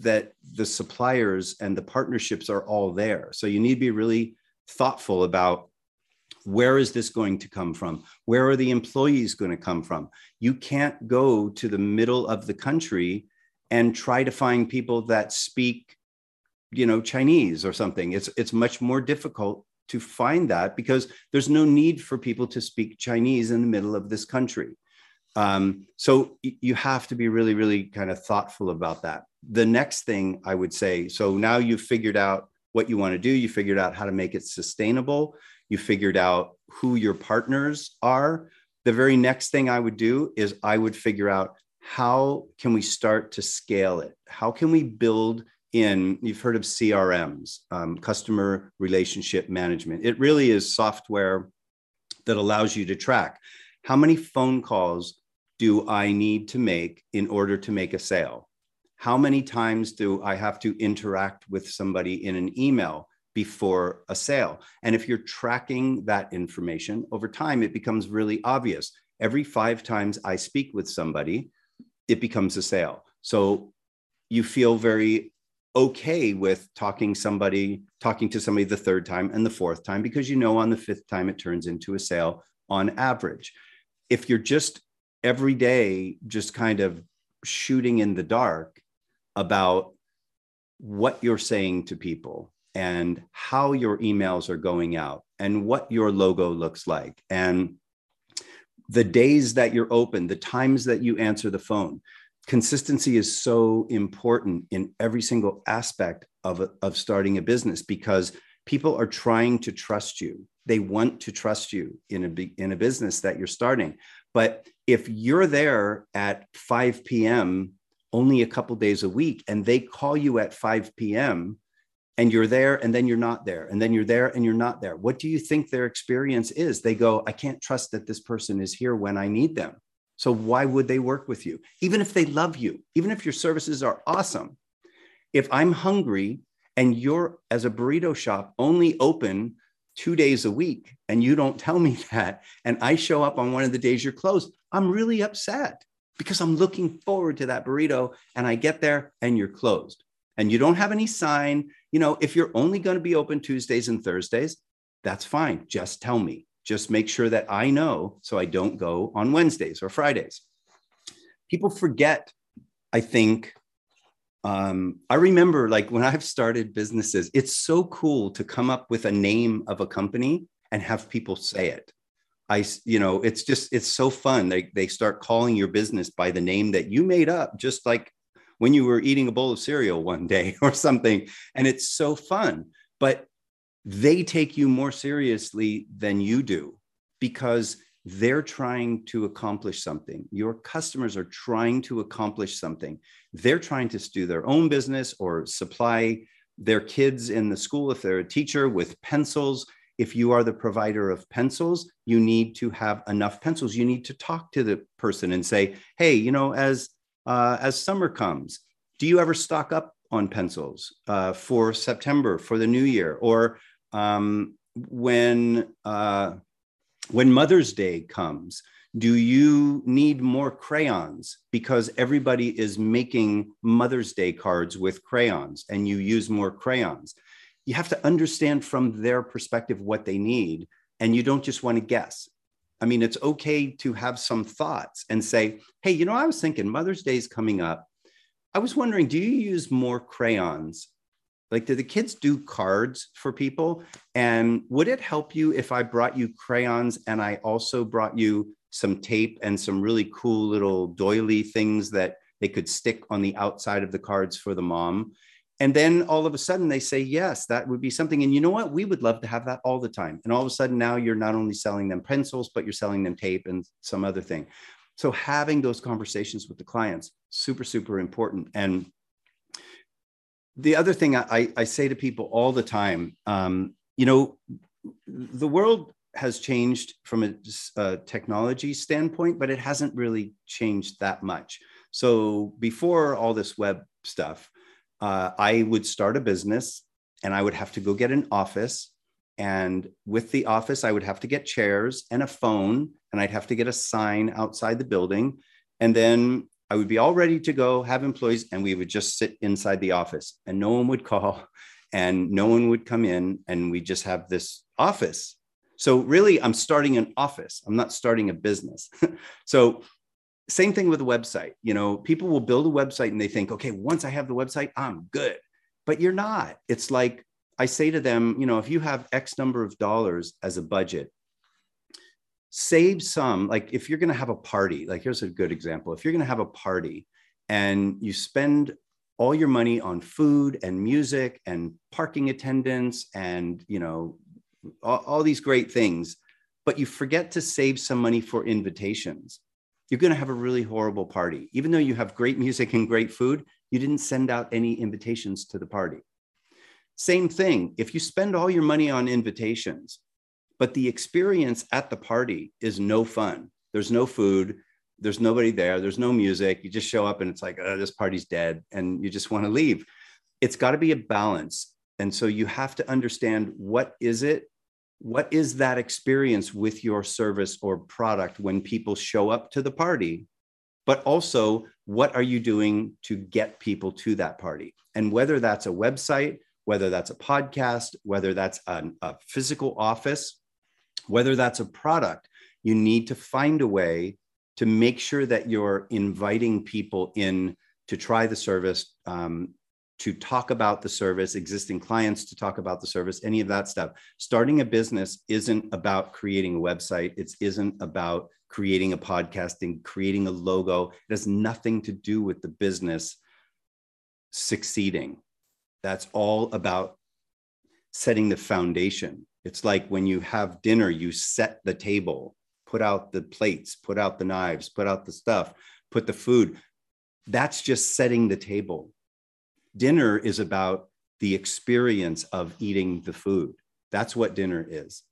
Speaker 1: that the suppliers and the partnerships are all there. So you need to be really thoughtful about where is this going to come from? Where are the employees going to come from? You can't go to the middle of the country and try to find people that speak, you know, Chinese or something. It's it's much more difficult to find that because there's no need for people to speak Chinese in the middle of this country. Um, so you have to be really, really kind of thoughtful about that. The next thing I would say so now you've figured out what you want to do, you figured out how to make it sustainable you figured out who your partners are the very next thing i would do is i would figure out how can we start to scale it? How can we build in you've heard of crms um, customer relationship management. It really is software that allows you to track how many phone calls do i need to make in order to make a sale? How many times do i have to interact with somebody in an email before a sale. And if you're tracking that information over time, it becomes really obvious. Every five times I speak with somebody, it becomes a sale. So you feel very okay with talking somebody talking to somebody the third time and the fourth time because you know on the fifth time it turns into a sale on average if you're just every day just kind of shooting in the dark about what you're saying to people and how your emails are going out and what your logo looks like and the days that you're open, the times that you answer the phone. Consistency is so important in every single aspect of, of starting a business because people are trying to trust you. They want to trust you in a, in a business that you're starting. But if you're there at 5 p.m. only a couple days a week and they call you at 5 p.m., and you're there and then you're not there and then you're there and you're not there. What do you think their experience is? They go i can't trust that this person is here when i need them. So why would they work with you? Even if they love you even if your services are awesome if i'm hungry and you're as a burrito shop only open two days a week and you don't tell me that, and I show up on one of the days you're closed, I'm really upset because I'm looking forward to that burrito and I get there and you're closed and you don't have any sign. You know, if you're only going to be open Tuesdays and Thursdays, that's fine. Just tell me. Just make sure that I know so I don't go on Wednesdays or Fridays. People forget, I think. Um, I remember like when I've started businesses, it's so cool to come up with a name of a company and have people say it. I, you know, it's just, it's so fun. They, they start calling your business by the name that you made up, just like when you were eating a bowl of cereal one day or something. And it's so fun. But they take you more seriously than you do because they're trying to accomplish something. Your customers are trying to accomplish something. They're trying to do their own business or supply their kids in the school, if they're a teacher, with pencils. If you are the provider of pencils, you need to have enough pencils. You need to talk to the person and say, hey, you know, as uh, as summer comes, do you ever stock up on pencils uh, for September, for the new year? Or um, when uh, when Mother's Day comes, do you need more crayons because everybody is making Mother's Day cards with crayons and you use more crayons? You have to understand from their perspective what they need, and you don't just want to guess. I mean, it's okay to have some thoughts and say, hey, you know, I was thinking Mother's Day is coming up. I was wondering, do you use more crayons like, do the kids do cards for people? And would it help you if I brought you crayons and I also brought you some tape and some really cool little doily things that they could stick on the outside of the cards for the mom? And then all of a sudden they say, yes, that would be something. And you know what? We would love to have that all the time. And all of a sudden now you're not only selling them pencils, but you're selling them tape and some other thing. So having those conversations with the clients, super, super important. And the other thing I, I say to people all the time, um, you know, the world has changed from a, a, technology standpoint, but it hasn't really changed that much. So before all this web stuff, uh, I would start a business and I would have to go get an office. And with the office, I would have to get chairs and a phone, and I'd have to get a sign outside the building. And then I would be all ready to go, have employees, and we would just sit inside the office and no one would call and no one would come in. And we just have this office. So, really, I'm starting an office, I'm not starting a business. so, same thing with a website. You know, people will build a website and they think, okay, once I have the website, I'm good. But you're not. It's like I say to them, you know, if you have X number of dollars as a budget, save some like if you're going to have a party like here's a good example if you're going to have a party and you spend all your money on food and music and parking attendants and you know all, all these great things but you forget to save some money for invitations you're going to have a really horrible party even though you have great music and great food you didn't send out any invitations to the party same thing if you spend all your money on invitations but the experience at the party is no fun. There's no food, there's nobody there, there's no music. You just show up and it's like, oh, this party's dead, and you just want to leave. It's got to be a balance. And so you have to understand what is it? What is that experience with your service or product when people show up to the party? But also, what are you doing to get people to that party? And whether that's a website, whether that's a podcast, whether that's an, a physical office, whether that's a product, you need to find a way to make sure that you're inviting people in to try the service, um, to talk about the service, existing clients to talk about the service, any of that stuff. Starting a business isn't about creating a website, it isn't about creating a podcasting, creating a logo. It has nothing to do with the business succeeding. That's all about setting the foundation it's like when you have dinner, you set the table, put out the plates, put out the knives, put out the stuff, put the food. That's just setting the table. Dinner is about the experience of eating the food. That's what dinner is.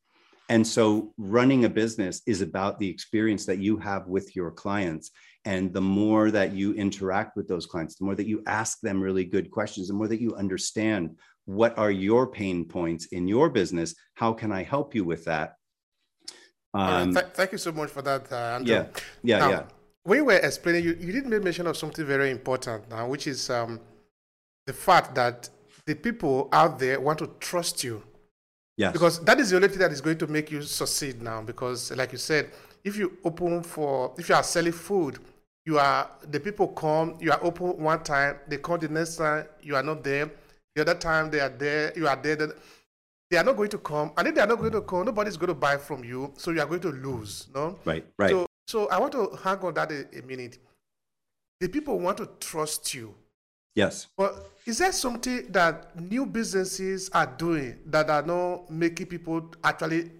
Speaker 1: And so running a business is about the experience that you have with your clients. And the more that you interact with those clients, the more that you ask them really good questions, the more that you understand what are your pain points in your business, how can I help you with that?
Speaker 2: Um, th- thank you so much for that, uh, Andrew.
Speaker 1: Yeah, yeah, now, yeah.
Speaker 2: When you were explaining, you, you did make mention of something very important now, which is um, the fact that the people out there want to trust you.
Speaker 1: Yes.
Speaker 2: Because that is the only thing that is going to make you succeed now. Because, like you said, if you open for, if you are selling food, you are, the people come, you are open one time, they come the next time, you are not there. The other time they are there, you are there. They are not going to come. And if they are not going to come, nobody's going to buy from you. So you are going to lose. No?
Speaker 1: Right, right.
Speaker 2: So, so I want to hang on that a, a minute. The people want to trust you.
Speaker 1: Yes.
Speaker 2: But is there something that new businesses are doing that are not making people actually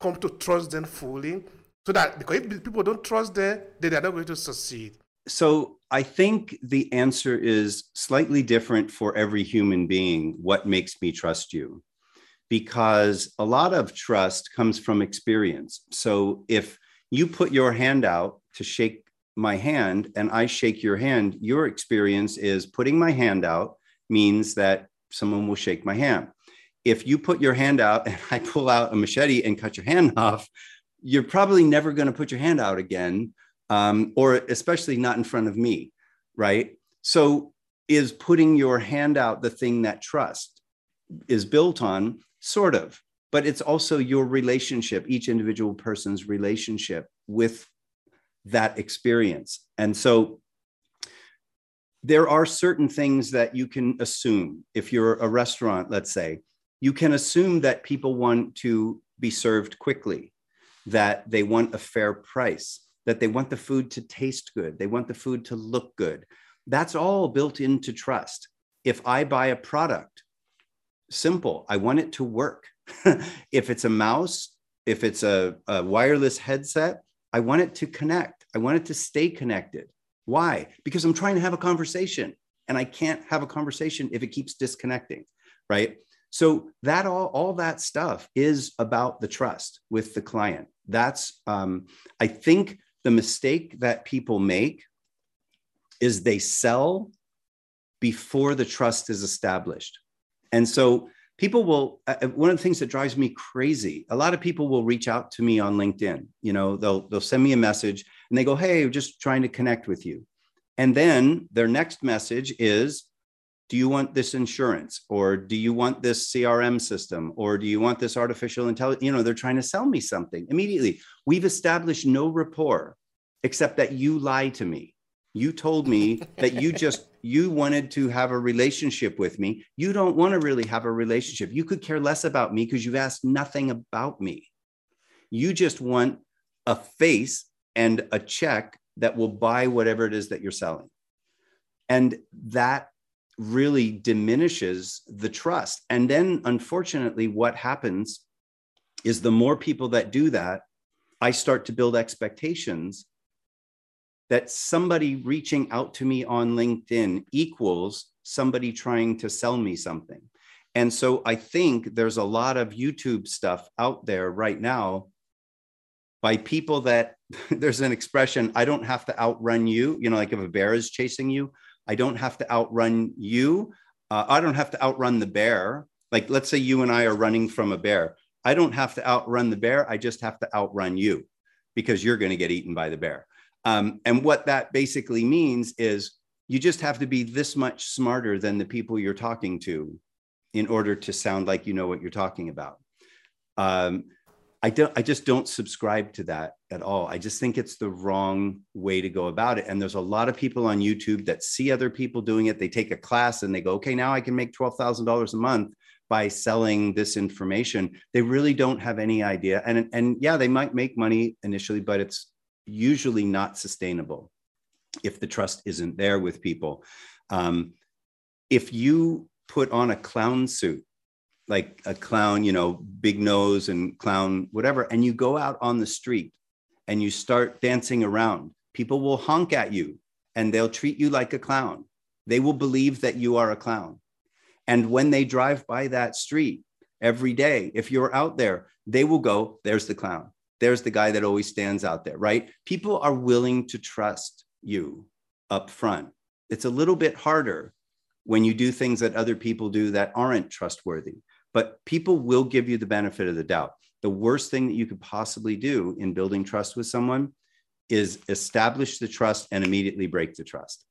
Speaker 2: come to trust them fully? So that because if people don't trust them, then they're not going to succeed.
Speaker 1: So I think the answer is slightly different for every human being. What makes me trust you? Because a lot of trust comes from experience. So if you put your hand out to shake my hand and I shake your hand, your experience is putting my hand out means that someone will shake my hand. If you put your hand out and I pull out a machete and cut your hand off, you're probably never going to put your hand out again, um, or especially not in front of me, right? So, is putting your hand out the thing that trust is built on? Sort of, but it's also your relationship, each individual person's relationship with that experience. And so there are certain things that you can assume. If you're a restaurant, let's say, you can assume that people want to be served quickly, that they want a fair price, that they want the food to taste good, they want the food to look good. That's all built into trust. If I buy a product, simple, I want it to work. if it's a mouse, if it's a, a wireless headset, I want it to connect. I want it to stay connected. Why? Because I'm trying to have a conversation and I can't have a conversation if it keeps disconnecting, right? So that all, all that stuff is about the trust with the client. That's um, I think the mistake that people make is they sell before the trust is established. And so people will uh, uh, one of the things that drives me crazy a lot of people will reach out to me on linkedin you know they'll they'll send me a message and they go hey we're just trying to connect with you and then their next message is do you want this insurance or do you want this crm system or do you want this artificial intelligence you know they're trying to sell me something immediately we've established no rapport except that you lie to me you told me that you just you wanted to have a relationship with me. You don't want to really have a relationship. You could care less about me because you've asked nothing about me. You just want a face and a check that will buy whatever it is that you're selling. And that really diminishes the trust. And then, unfortunately, what happens is the more people that do that, I start to build expectations that somebody reaching out to me on LinkedIn equals somebody trying to sell me something. And so I think there's a lot of YouTube stuff out there right now by people that there's an expression I don't have to outrun you. You know, like if a bear is chasing you, I don't have to outrun you. Uh, I don't have to outrun the bear. Like, let's say you and I are running from a bear. I don't have to outrun the bear. I just have to outrun you because you're going to get eaten by the bear. Um, and what that basically means is you just have to be this much smarter than the people you're talking to in order to sound like you know what you're talking about. Um, I don't I just don't subscribe to that at all. I just think it's the wrong way to go about it. And there's a lot of people on YouTube that see other people doing it. They take a class and they go, okay, now I can make $12,000 a month by selling this information. They really don't have any idea. And, and yeah, they might make money initially, but it's usually not sustainable if the trust isn't there with people. Um, if you put on a clown suit, like a clown, you know, big nose and clown, whatever, and you go out on the street and you start dancing around, people will honk at you and they'll treat you like a clown. They will believe that you are a clown. And when they drive by that street every day, if you're out there, they will go, there's the clown there's the guy that always stands out there, right? People are willing to trust you up front. It's a little bit harder when you do things that other people do that aren't trustworthy, but people will give you the benefit of the doubt. The worst thing that you could possibly do in building trust with someone is establish the trust and immediately break the trust.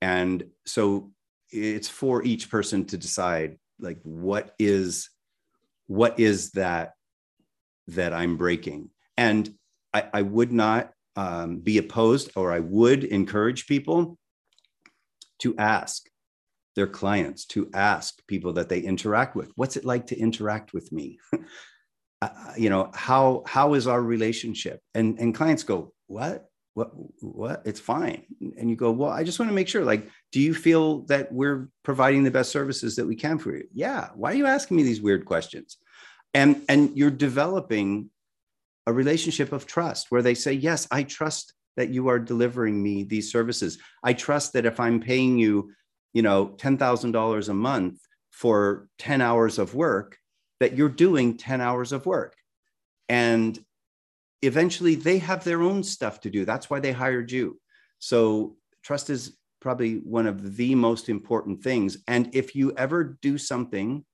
Speaker 1: And so it's for each person to decide like what is what is that that I'm breaking. And I, I would not um, be opposed, or I would encourage people to ask their clients, to ask people that they interact with, what's it like to interact with me? uh, you know, how how is our relationship? And and clients go, what? What? What? It's fine. And you go, well, I just want to make sure. Like, do you feel that we're providing the best services that we can for you? Yeah. Why are you asking me these weird questions? And and you're developing a relationship of trust where they say, Yes, I trust that you are delivering me these services. I trust that if I'm paying you, you know, $10,000 a month for 10 hours of work, that you're doing 10 hours of work. And eventually they have their own stuff to do. That's why they hired you. So trust is probably one of the most important things. And if you ever do something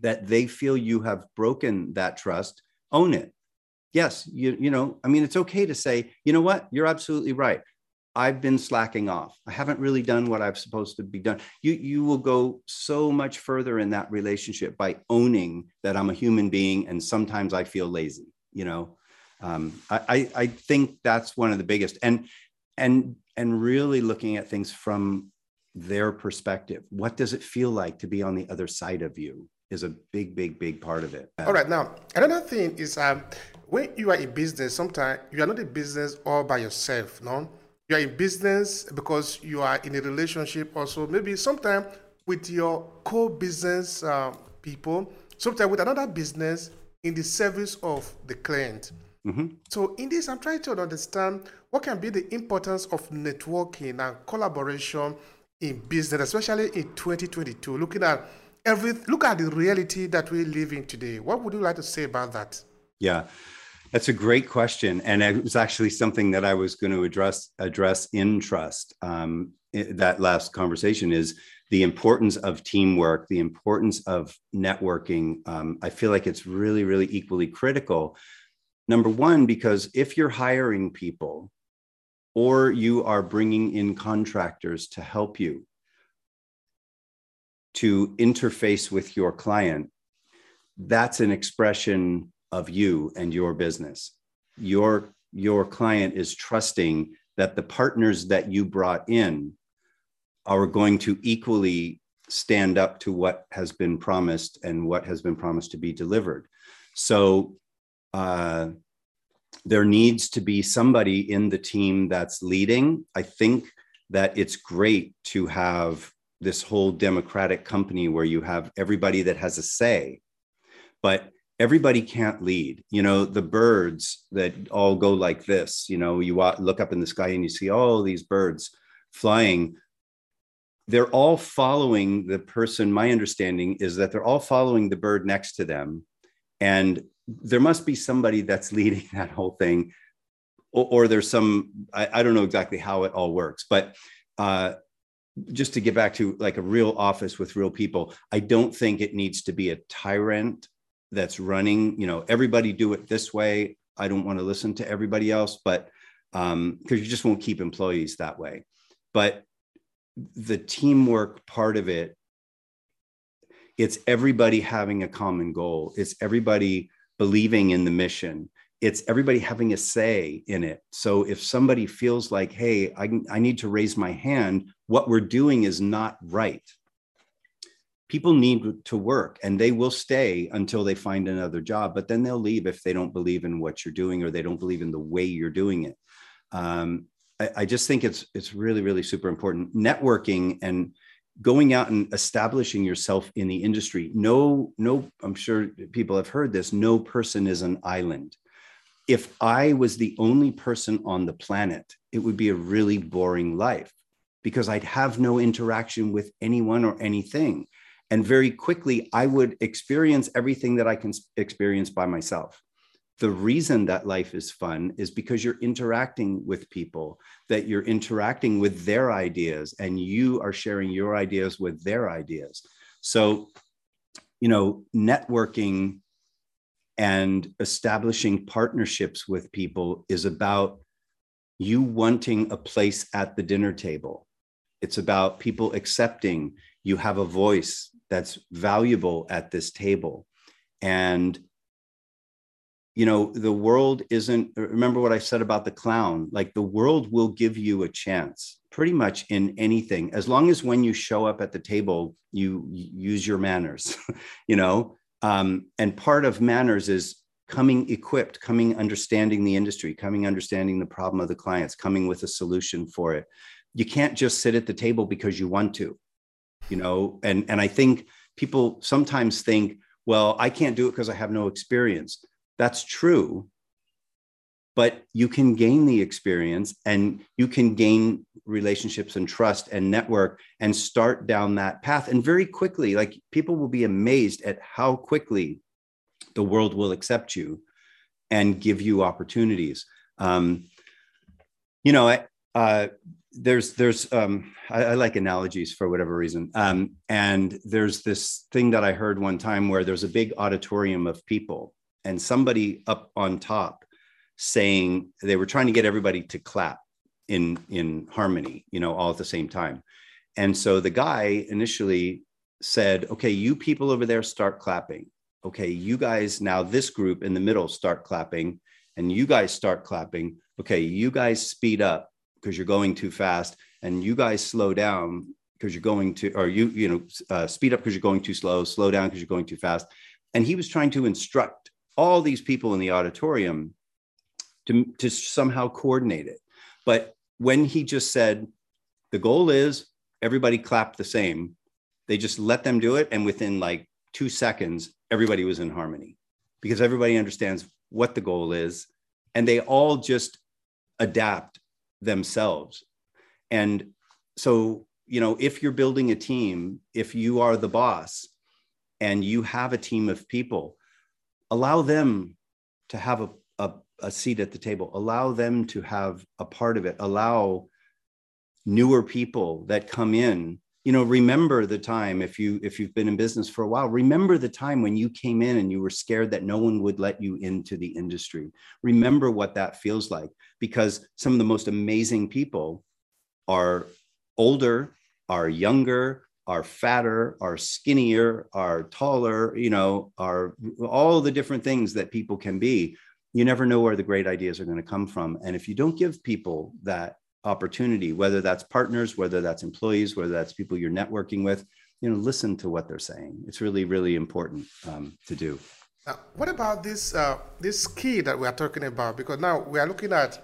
Speaker 1: that they feel you have broken that trust, own it yes, you, you know, I mean, it's okay to say, you know what, you're absolutely right. I've been slacking off. I haven't really done what I'm supposed to be done. You you will go so much further in that relationship by owning that I'm a human being and sometimes I feel lazy. You know, um, I I think that's one of the biggest and and and really looking at things from their perspective. What does it feel like to be on the other side of you? Is a big big big part of it.
Speaker 2: All right, now another thing is um, when you are in business, sometimes you are not in business all by yourself, no? You are in business because you are in a relationship also, maybe sometimes with your co-business uh, people, sometimes with another business in the service of the client. Mm-hmm. So in this, I'm trying to understand what can be the importance of networking and collaboration in business, especially in 2022. Looking at every, look at the reality that we live in today. What would you like to say about that?
Speaker 1: Yeah. That's a great question, and it was actually something that I was going to address address in trust. Um, that last conversation is the importance of teamwork, the importance of networking. Um, I feel like it's really, really equally critical. Number one, because if you're hiring people, or you are bringing in contractors to help you to interface with your client, that's an expression of you and your business. Your, your client is trusting that the partners that you brought in are going to equally stand up to what has been promised and what has been promised to be delivered. So uh, there needs to be somebody in the team that's leading. I think that it's great to have this whole democratic company where you have everybody that has a say. But everybody can't lead. You know the birds that all go like this you know you look up in the sky and you see all these birds flying. They're all following the person. My understanding is that they're all following the bird next to them and there must be somebody that's leading that whole thing or, or there's some I, I, don't know exactly how it all works but uh, just to get back to like a real office with real people i don't think it needs to be a tyrant that's running you know everybody do it this way. I don't want to listen to everybody else but um because you just won't keep employees that way. But the teamwork part of it it's everybody having a common goal. It's everybody believing in the mission. It's everybody having a say in it. So if somebody feels like hey I, I need to raise my hand what we're doing is not right people need to work and they will stay until they find another job but then they'll leave if they don't believe in what you're doing or they don't believe in the way you're doing it. Um, I, I, just think it's it's really really super important. Networking and going out and establishing yourself in the industry. No no i'm sure people have heard this no person is an island. If i was the only person on the planet it would be a really boring life because i'd have no interaction with anyone or anything and very quickly, I would experience everything that I can experience by myself. the reason that life is fun is because you're interacting with people, that you're interacting with their ideas, and you are sharing your ideas with their ideas. So, you know, networking and establishing partnerships with people is about you wanting a place at the dinner table. It's about people accepting you have a voice that's valuable at this table. And you know the world isn't remember what i said about the clown? Like the world will give you a chance pretty much in anything as long as when you show up at the table you use your manners you know? Um, and part of manners is coming equipped coming understanding the industry coming understanding the problem of the clients coming with a solution for it. You can't just sit at the table because you want to you know and and i think people sometimes think well i can't do it because i have no experience. That's true. But you can gain the experience and you can gain relationships and trust and network and start down that path. And very quickly like people will be amazed at how quickly the world will accept you and give you opportunities. Um, you know uh, there's there's um, I, I, like analogies for whatever reason. Um, and there's this thing that i heard one time where there's a big auditorium of people and somebody up on top saying they were trying to get everybody to clap in in harmony you know all at the same time. And so the guy initially said okay you people over there start clapping. Okay you guys now this group in the middle start clapping and you guys start clapping. Okay you guys speed up because you're going too fast and you guys slow down because you're going to or you you know uh, speed up because you're going too slow slow down because you're going too fast and he was trying to instruct all these people in the auditorium to, to somehow coordinate it. But when he just said, the goal is everybody clapped the same, they just let them do it. And within like two seconds, everybody was in harmony because everybody understands what the goal is. And they all just adapt themselves. And so, you know, if you're building a team, if you are the boss and you have a team of people, allow them to have a, a, a seat at the table allow them to have a part of it allow newer people that come in you know remember the time if you if you've been in business for a while remember the time when you came in and you were scared that no one would let you into the industry remember what that feels like because some of the most amazing people are older are younger are fatter, are skinnier, are taller, you know, are all the different things that people can be. You never know where the great ideas are going to come from. And if you don't give people that opportunity, whether that's partners, whether that's employees, whether that's people you're networking with, you know, listen to what they're saying. It's really, really important um, to do.
Speaker 2: Now, what about this uh, this key that we are talking about? Because now we are looking at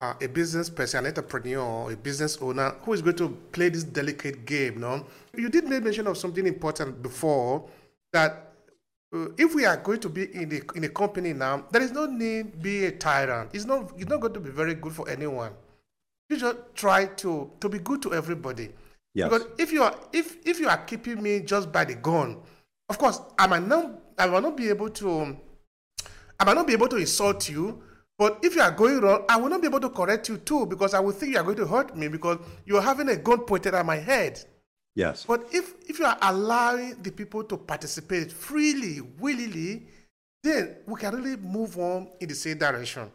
Speaker 2: uh, a business person, an entrepreneur, a business owner who is going to play this delicate game. No, you did make mention of something important before that uh, if we are going to be in the in a company now, there is no need be a tyrant. It's not it's not going to be very good for anyone. You just try to to be good to everybody. Yes. Because if you are if if you are keeping me just by the gun, of course I might not I might not be able to I might not be able to insult you but if you are going wrong, I will not be able to correct you too because I will think you are going to hurt me because you are having a gun pointed at my head.
Speaker 1: Yes.
Speaker 2: But if if you are allowing the people to participate freely, willingly, then we can really move on in the same direction.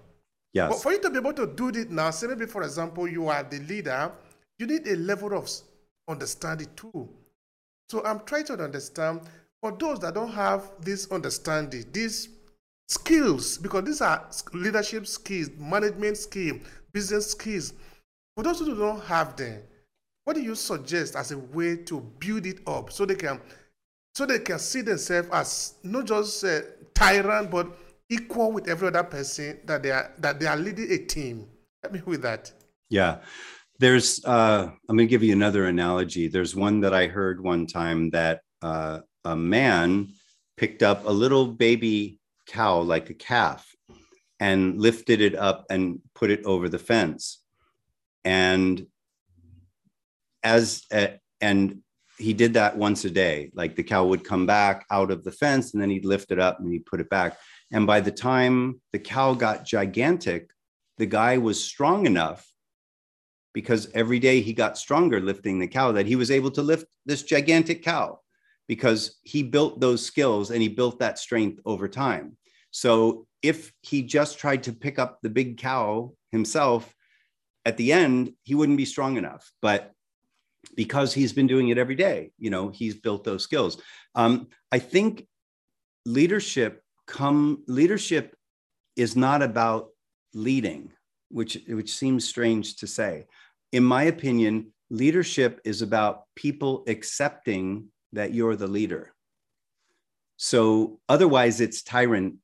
Speaker 1: Yes.
Speaker 2: But for you to be able to do this now, say maybe for example you are the leader, you need a level of understanding too. So I'm trying to understand for those that don't have this understanding, these skills because these are leadership skills, management skills, business skills. For those who don't have them, what do you suggest as a way to build it up so they can so they can see themselves as not just a tyrant but equal with every other person that they are that they are leading a team. Help me with that.
Speaker 1: Yeah. There's uh, I'm gonna give you another analogy. There's one that I heard one time that uh, a man picked up a little baby cow like a calf and lifted it up and put it over the fence and as uh, and he did that once a day like the cow would come back out of the fence and then he'd lift it up and he'd put it back And by the time the cow got gigantic, the guy was strong enough because every day he got stronger lifting the cow that he was able to lift this gigantic cow because he built those skills and he built that strength over time. So if he just tried to pick up the big cow himself, at the end, he wouldn't be strong enough. But because he's been doing it every day, you know, he's built those skills. Um, I think leadership come leadership is not about leading, which which seems strange to say. In my opinion, leadership is about people accepting that you're the leader. So otherwise, it's tyrant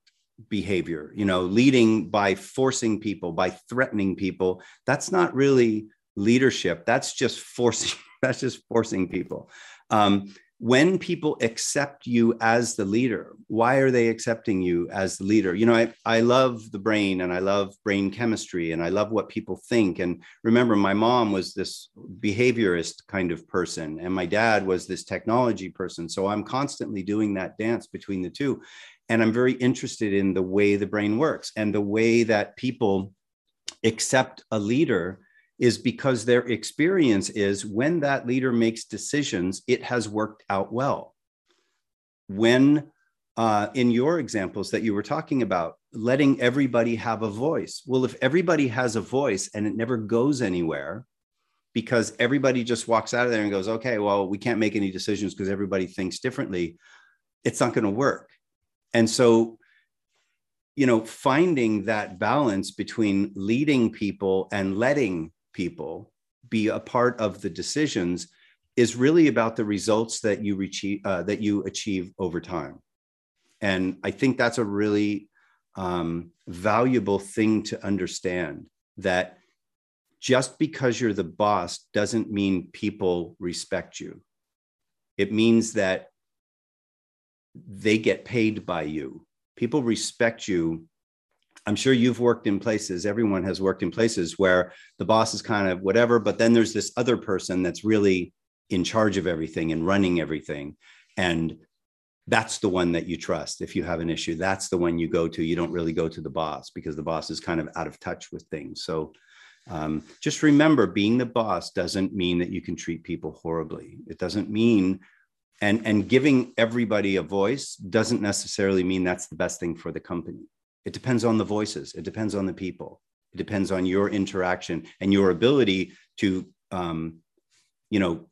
Speaker 1: behavior, you know, leading by forcing people, by threatening people. That's not really leadership. That's just forcing. That's just forcing people. Um, when people accept you as the leader why are they accepting you as the leader? You know I, I love the brain and i love brain chemistry and i love what people think. And remember my mom was this behaviorist kind of person and my dad was this technology person. So i'm constantly doing that dance between the two. And i'm very interested in the way the brain works and the way that people accept a leader is because their experience is when that leader makes decisions, it has worked out well. When, uh, in your examples that you were talking about, letting everybody have a voice. Well, if everybody has a voice and it never goes anywhere, because everybody just walks out of there and goes, okay, well, we can't make any decisions because everybody thinks differently, it's not going to work. And so, you know, finding that balance between leading people and letting people be a part of the decisions is really about the results that you achieve uh, that you achieve over time. And i think that's a really um, valuable thing to understand that just because you're the boss doesn't mean people respect you. It means that they get paid by you. People respect you I'm sure you've worked in places, everyone has worked in places where the boss is kind of whatever, but then there's this other person that's really in charge of everything and running everything. And that's the one that you trust. If you have an issue, that's the one you go to. You don't really go to the boss because the boss is kind of out of touch with things. So um, just remember being the boss doesn't mean that you can treat people horribly. It doesn't mean and and giving everybody a voice doesn't necessarily mean that's the best thing for the company it depends on the voices. It depends on the people. It depends on your interaction and your ability to, um, you know,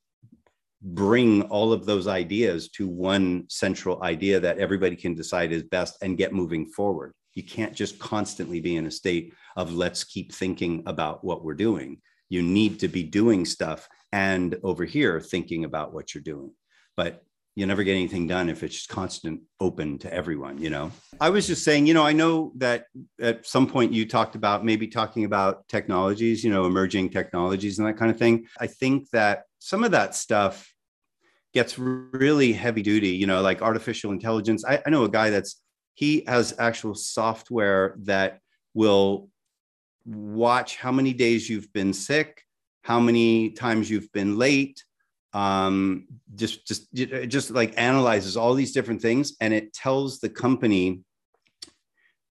Speaker 1: bring all of those ideas to one central idea that everybody can decide is best and get moving forward. You can't just constantly be in a state of let's keep thinking about what we're doing. You need to be doing stuff and over here thinking about what you're doing. But you never get anything done if it's constant open to everyone you know? I was just saying you know i know that at some point you talked about maybe talking about technologies you know emerging technologies and that kind of thing. I think that some of that stuff gets really heavy duty you know like artificial intelligence. I, I know a guy that's he has actual software that will watch how many days you've been sick how many times you've been late um, just just just like analyzes all these different things and it tells the company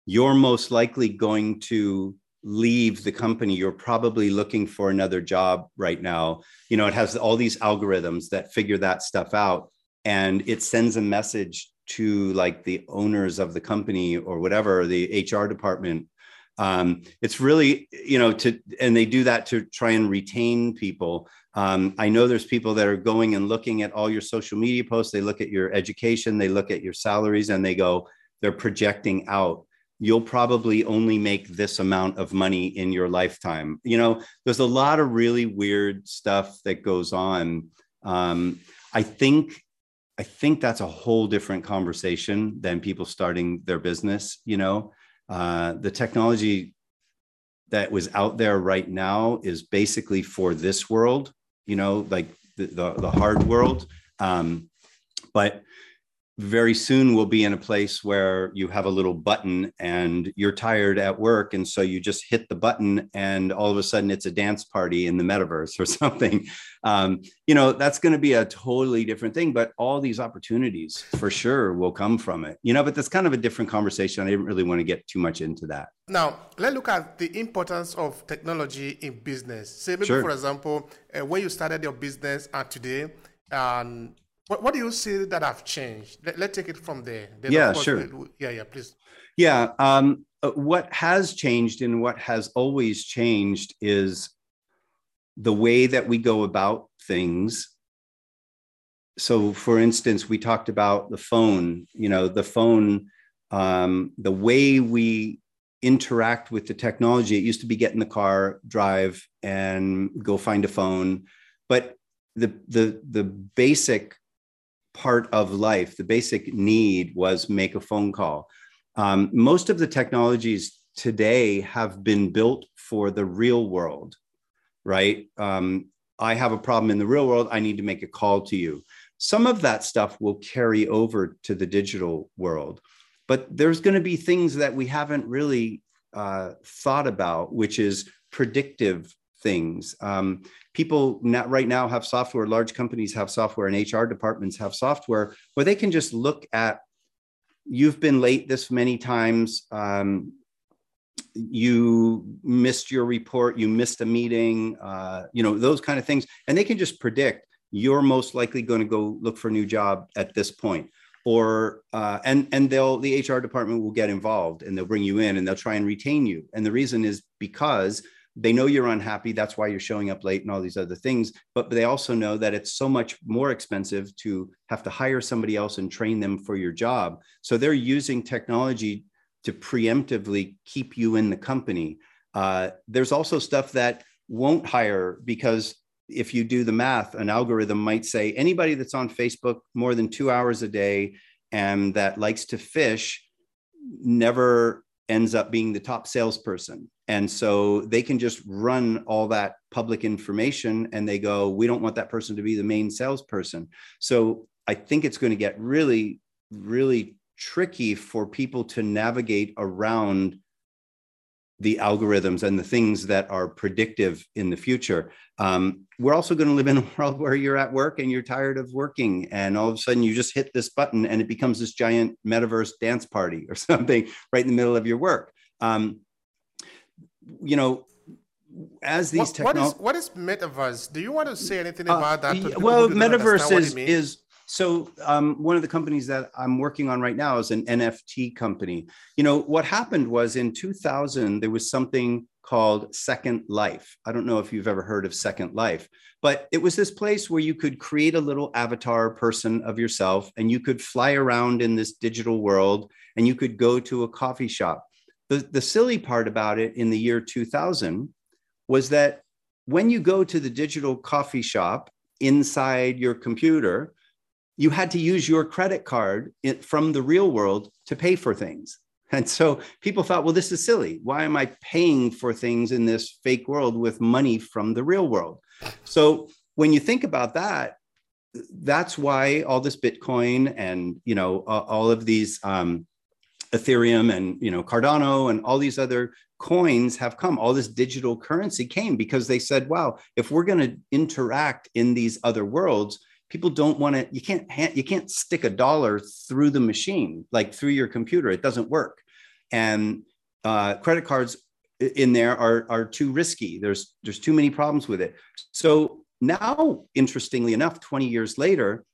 Speaker 1: you're most likely going to leave the company. You're probably looking for another job right now. You know it has all these algorithms that figure that stuff out and it sends a message to like the owners of the company or whatever the hr department. Um, it's really you know to and they do that to try and retain people um, I know there's people that are going and looking at all your social media posts. They look at your education, they look at your salaries, and they go, they're projecting out. You'll probably only make this amount of money in your lifetime. You know, there's a lot of really weird stuff that goes on. Um, I think I think that's a whole different conversation than people starting their business. You know, uh, the technology that was out there right now is basically for this world you know, like the, the, the hard world. Um, but very soon we'll be in a place where you have a little button and you're tired at work and so you just hit the button and all of a sudden it's a dance party in the metaverse or something. Um, you know that's going to be a totally different thing but all these opportunities for sure will come from it. You know but that's kind of a different conversation. I didn't really want to get too much into that.
Speaker 2: Now let's look at the importance of technology in business. Say maybe sure. for example uh, when you started your business and today and what, what do you see that have changed? Let, let's take it from there.
Speaker 1: Then yeah, sure.
Speaker 2: yeah, yeah, please.
Speaker 1: Yeah. Um, uh, what has changed and what has always changed is the way that we go about things. So, for instance, we talked about the phone, you know, the phone, um, the way we interact with the technology. It used to be get in the car, drive, and go find a phone. But the the the basic part of life. The basic need was make a phone call. Um, most of the technologies today have been built for the real world, right? Um, I have a problem in the real world. I need to make a call to you. Some of that stuff will carry over to the digital world, but there's going to be things that we haven't really uh, thought about, which is predictive things. Um, people right now have software, large companies have software, and HR departments have software where they can just look at you've been late this many times. Um, you missed your report, you missed a meeting, uh, you know, those kind of things. And they can just predict you're most likely going to go look for a new job at this point or uh, and and they'll the hr department will get involved and they'll bring you in and they'll try and retain you and the reason is because they know you're unhappy that's why you're showing up late and all these other things but they also know that it's so much more expensive to have to hire somebody else and train them for your job. So they're using technology to preemptively keep you in the company. Uh, there's also stuff that won't hire because if you do the math an algorithm might say anybody that's on facebook more than two hours a day and that likes to fish never ends up being the top salesperson and so they can just run all that public information and they go, we don't want that person to be the main salesperson. So I think it's going to get really, really tricky for people to navigate around the algorithms and the things that are predictive in the future. Um, we're also going to live in a world where you're at work and you're tired of working, and all of a sudden you just hit this button and it becomes this giant metaverse dance party or something right in the middle of your work. Um, you know, as these
Speaker 2: what, what is what is metaverse? Do you want to say anything uh, about uh, that?
Speaker 1: well, metaverse is is so um, one of the companies that I'm working on right now is an NFT company. You know, what happened was in 2000 there was something called Second Life. I don't know if you've ever heard of Second Life, but it was this place where you could create a little avatar person of yourself and you could fly around in this digital world and you could go to a coffee shop the, the silly part about it in the year 2000 was that when you go to the digital coffee shop inside your computer, you had to use your credit card from the real world to pay for things. And so people thought, well, this is silly. Why am I paying for things in this fake world with money from the real world? So when you think about that, that's why all this Bitcoin and you know all of these um, Ethereum and you know Cardano and all these other coins have come. All this digital currency came because they said, "Wow, if we're going to interact in these other worlds, people don't want to. You can't ha- you can't stick a dollar through the machine like through your computer. It doesn't work." And uh, credit cards in there are are too risky. There's there's too many problems with it. So now, interestingly enough, 20 years later,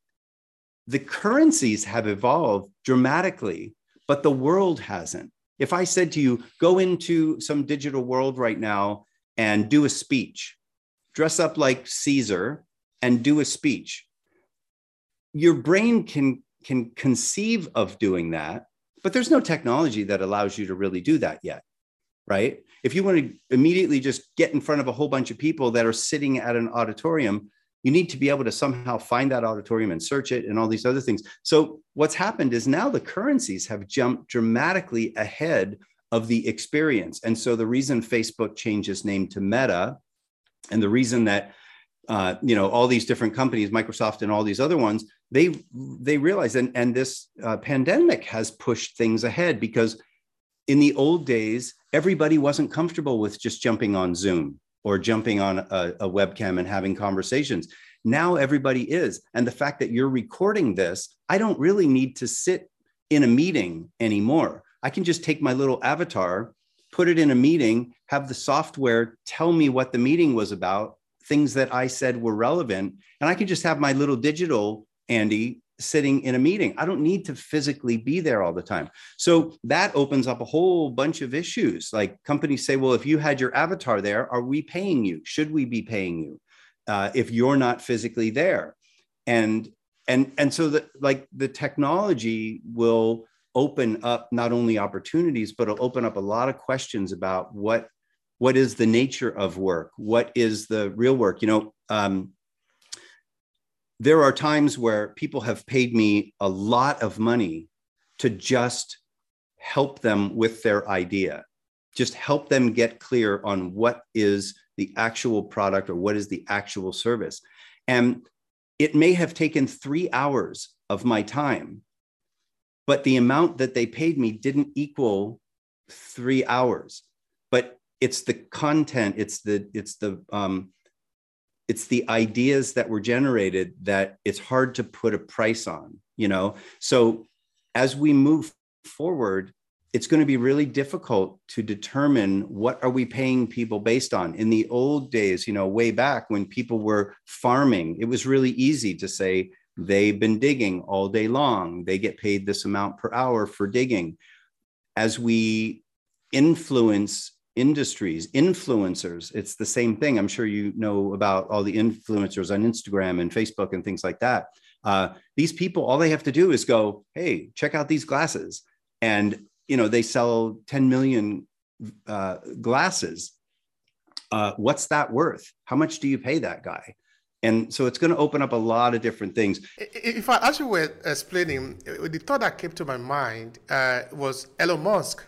Speaker 1: the currencies have evolved dramatically but the world hasn't. If I said to you, go into some digital world right now and do a speech, dress up like Caesar and do a speech, your brain can, can conceive of doing that, but there's no technology that allows you to really do that yet, right? If you want to immediately just get in front of a whole bunch of people that are sitting at an auditorium, you need to be able to somehow find that auditorium and search it and all these other things. So what's happened is now the currencies have jumped dramatically ahead of the experience. And so the reason Facebook changed its name to Meta and the reason that uh, you know all these different companies microsoft and all these other ones they they realize and and this uh, pandemic has pushed things ahead because in the old days everybody wasn't comfortable with just jumping on zoom or jumping on a, a webcam and having conversations. Now everybody is. And the fact that you're recording this i don't really need to sit in a meeting anymore. I can just take my little avatar put it in a meeting have the software tell me what the meeting was about things that i said were relevant and i can just have my little digital Andy sitting in a meeting. I don't need to physically be there all the time. So that opens up a whole bunch of issues. Like companies say, well, if you had your avatar there, are we paying you? Should we be paying you uh, if you're not physically there? And and and so that like the technology will open up not only opportunities, but it'll open up a lot of questions about what what is the nature of work, what is the real work. You know, um, there are times where people have paid me a lot of money to just help them with their idea, just help them get clear on what is the actual product or what is the actual service. And it may have taken three hours of my time, but the amount that they paid me didn't equal three hours. But it's the content, it's the it's the um, it's the ideas that were generated that it's hard to put a price on you know? So as we move forward it's going to be really difficult to determine what are we paying people based on. In the old days you know way back when people were farming it was really easy to say they've been digging all day long. They get paid this amount per hour for digging. As we influence industries, influencers, it's the same thing. I'm sure you know about all the influencers on Instagram and Facebook and things like that. Uh, these people, all they have to do is go, "Hey, check out these glasses," and you know they sell 10 million uh, glasses. Uh, what's that worth? How much do you pay that guy? And so it's going to open up a lot of different things.
Speaker 2: If I, as you were explaining, the thought that came to my mind uh, was Elon Musk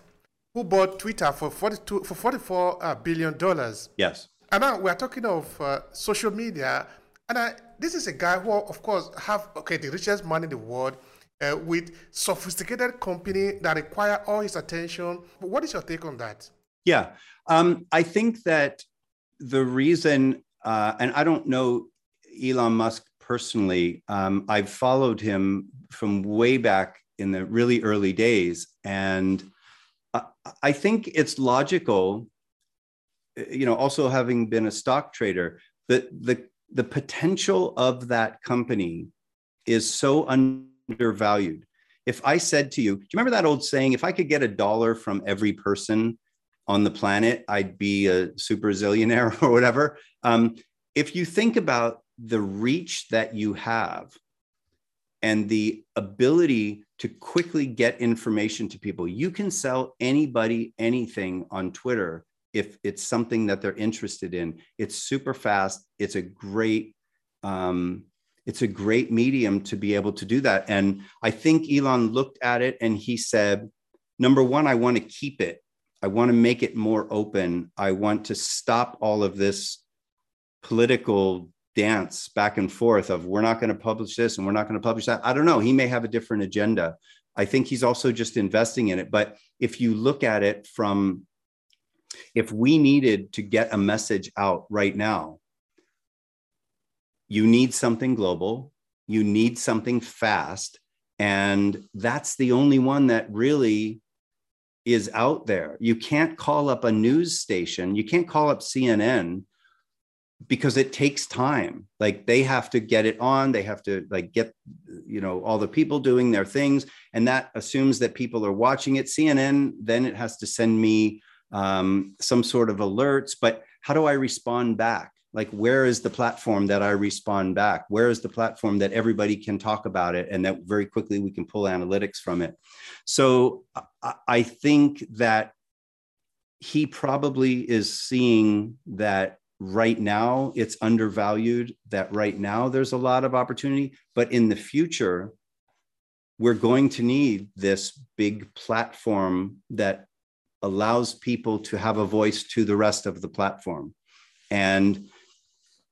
Speaker 2: who bought Twitter for 42 for 44 uh, billion dollars.
Speaker 1: Yes.
Speaker 2: And now we're talking of uh, social media, and I, this is a guy who, of course, have okay the richest man in the world. Uh, with sophisticated company that require all his attention. What is your take on that?
Speaker 1: Yeah, um, I think that the reason, uh, and I don't know Elon Musk personally. Um, I've followed him from way back in the really early days, and I think it's logical, you know, also having been a stock trader, that the the potential of that company is so undervalued. If I said to you, do you remember that old saying, if I could get a dollar from every person on the planet, I'd be a super zillionaire or whatever? Um, if you think about the reach that you have and the ability to quickly get information to people. You can sell anybody anything on Twitter if it's something that they're interested in. It's super fast. It's a great um, it's a great medium to be able to do that. And I think Elon looked at it and he said, number one, I want to keep it. I want to make it more open. I want to stop all of this political dance back and forth of we're not going to publish this and we're not going to publish that. I don't know. He may have a different agenda. I think he's also just investing in it. But if you look at it from, if we needed to get a message out right now, you need something global, you need something fast. And that's the only one that really is out there. You can't call up a news station, you can't call up CNN because it takes time. Like they have to get it on they have to like get you know all the people doing their things and that assumes that people are watching it. Cnn then it has to send me um, some sort of alerts but how do i respond back? Like where is the platform that i respond back? Where is the platform that everybody can talk about it and that very quickly we can pull analytics from it? So i think that he probably is seeing that right now it's undervalued, that right now there's a lot of opportunity, but in the future, we're going to need this big platform that allows people to have a voice to the rest of the platform. And,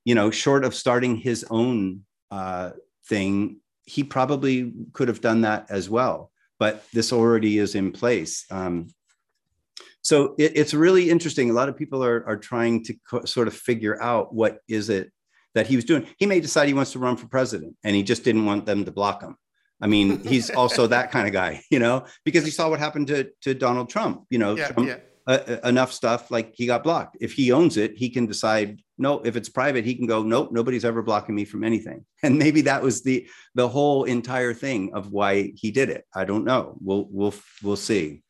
Speaker 1: you know, short of starting his own uh, thing, he probably could have done that as well, but this already is in place. Um, so it, it's really interesting. A lot of people are, are trying to co- sort of figure out what is it that he was doing. He may decide he wants to run for president and he just didn't want them to block him. I mean, he's also that kind of guy, you know, because he saw what happened to, to Donald Trump, you know,
Speaker 2: Yeah,
Speaker 1: Trump,
Speaker 2: yeah.
Speaker 1: uh, enough stuff like he got blocked. If he owns it, he can decide, no, if it's private, he can go, nope, nobody's ever blocking me from anything. And maybe that was the, the whole entire thing of why he did it. I don't know. We'll, we'll, we'll see.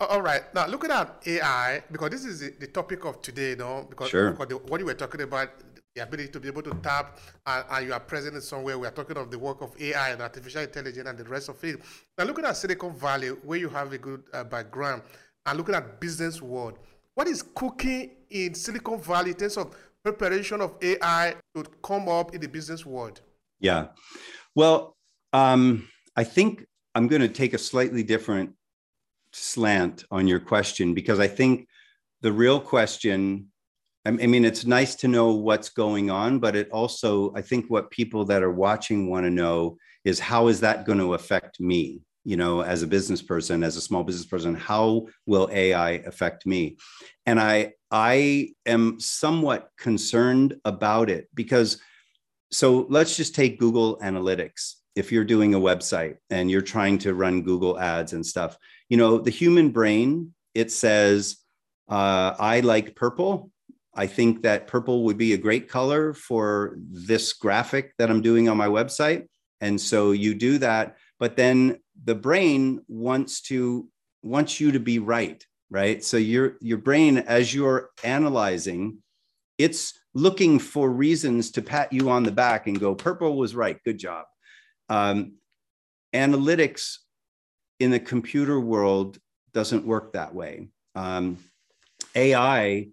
Speaker 2: All right. Now, looking at AI, because this is the, topic of today, you know, because,
Speaker 1: Sure.
Speaker 2: because the, what you were talking about, the ability to be able to tap and, and you are present somewhere, we are talking of the work of AI and artificial intelligence and the rest of it. Now, looking at Silicon Valley, where you have a good uh, background, and looking at business world, what is cooking in Silicon Valley in terms of preparation of AI to come up in the business world?
Speaker 1: Yeah. Well, um, I think I'm going to take a slightly different slant on your question because I think the real question, I mean, it's nice to know what's going on, but it also, I think what people that are watching want to know is how is that going to affect me? You know, as a business person, as a small business person, how will AI affect me? And I, I am somewhat concerned about it because so let's just take Google Analytics. If you're doing a website and you're trying to run Google ads and stuff, you know, the human brain, it says, uh, I like purple. I think that purple would be a great color for this graphic that I'm doing on my website. And so you do that. But then the brain wants to wants you to be right, right? So your your brain, as you're analyzing, it's looking for reasons to pat you on the back and go, purple was right, good job. Um, analytics in the computer world doesn't work that way. Um, AI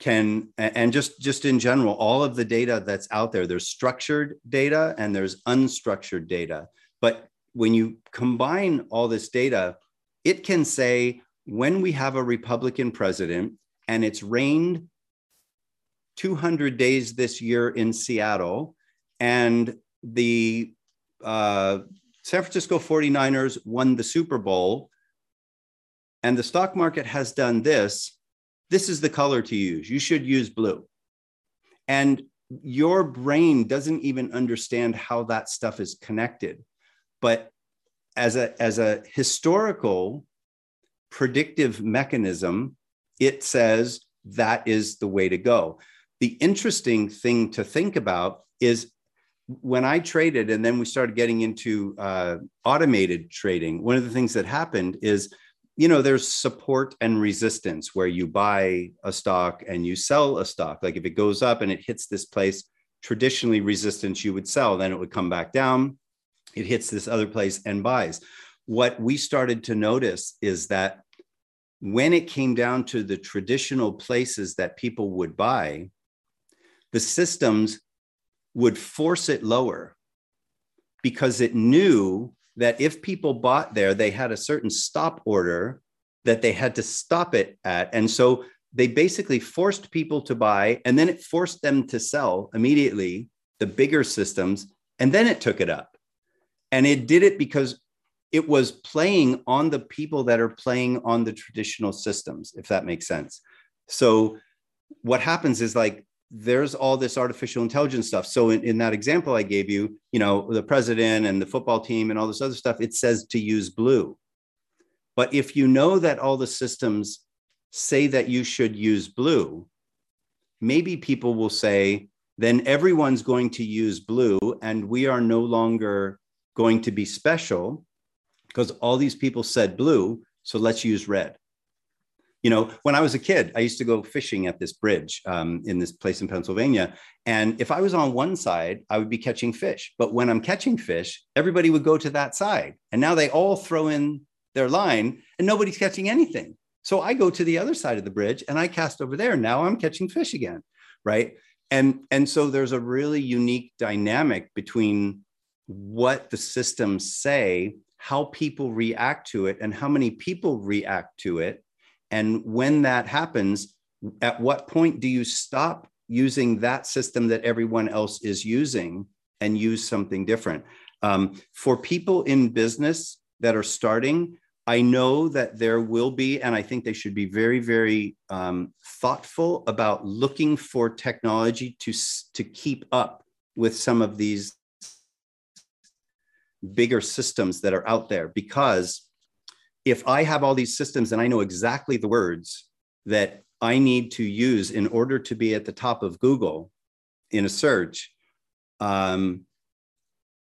Speaker 1: can, and just, just in general, all of the data that's out there, there's structured data and there's unstructured data. But when you combine all this data, it can say when we have a Republican president and it's rained 200 days this year in Seattle, and the uh, San Francisco 49ers won the Super Bowl, and the stock market has done this, this is the color to use. You should use blue. And your brain doesn't even understand how that stuff is connected. But as a, as a historical predictive mechanism, it says that is the way to go the interesting thing to think about is when I traded and then we started getting into uh, automated trading, one of the things that happened is, you know, there's support and resistance where you buy a stock and you sell a stock. Like if it goes up and it hits this place, traditionally resistance, you would sell, then it would come back down. It hits this other place and buys. What we started to notice is that when it came down to the traditional places that people would buy, the systems would force it lower because it knew that if people bought there, they had a certain stop order that they had to stop it at. And so they basically forced people to buy, and then it forced them to sell immediately the bigger systems, and then it took it up. And it did it because it was playing on the people that are playing on the traditional systems, if that makes sense. So what happens is like there's all this artificial intelligence stuff. So in, in that example I gave you, you know, the president and the football team and all this other stuff, it says to use blue. But if you know that all the systems say that you should use blue, maybe people will say, then everyone's going to use blue and we are no longer going to be special because all these people said blue. So let's use red you know when i was a kid i used to go fishing at this bridge um, in this place in pennsylvania. And if i was on one side i would be catching fish. But when i'm catching fish everybody would go to that side. And now they all throw in their line and nobody's catching anything. So i go to the other side of the bridge and i cast over there. Now i'm catching fish again right? And and so there's a really unique dynamic between what the systems say how people react to it and how many people react to it and when that happens, at what point do you stop using that system that everyone else is using and use something different? Um, for people in business that are starting, I know that there will be, and I think they should be very, very um, thoughtful about looking for technology to, to keep up with some of these bigger systems that are out there. Because if I have all these systems and I know exactly the words that I need to use in order to be at the top of Google in a search, um,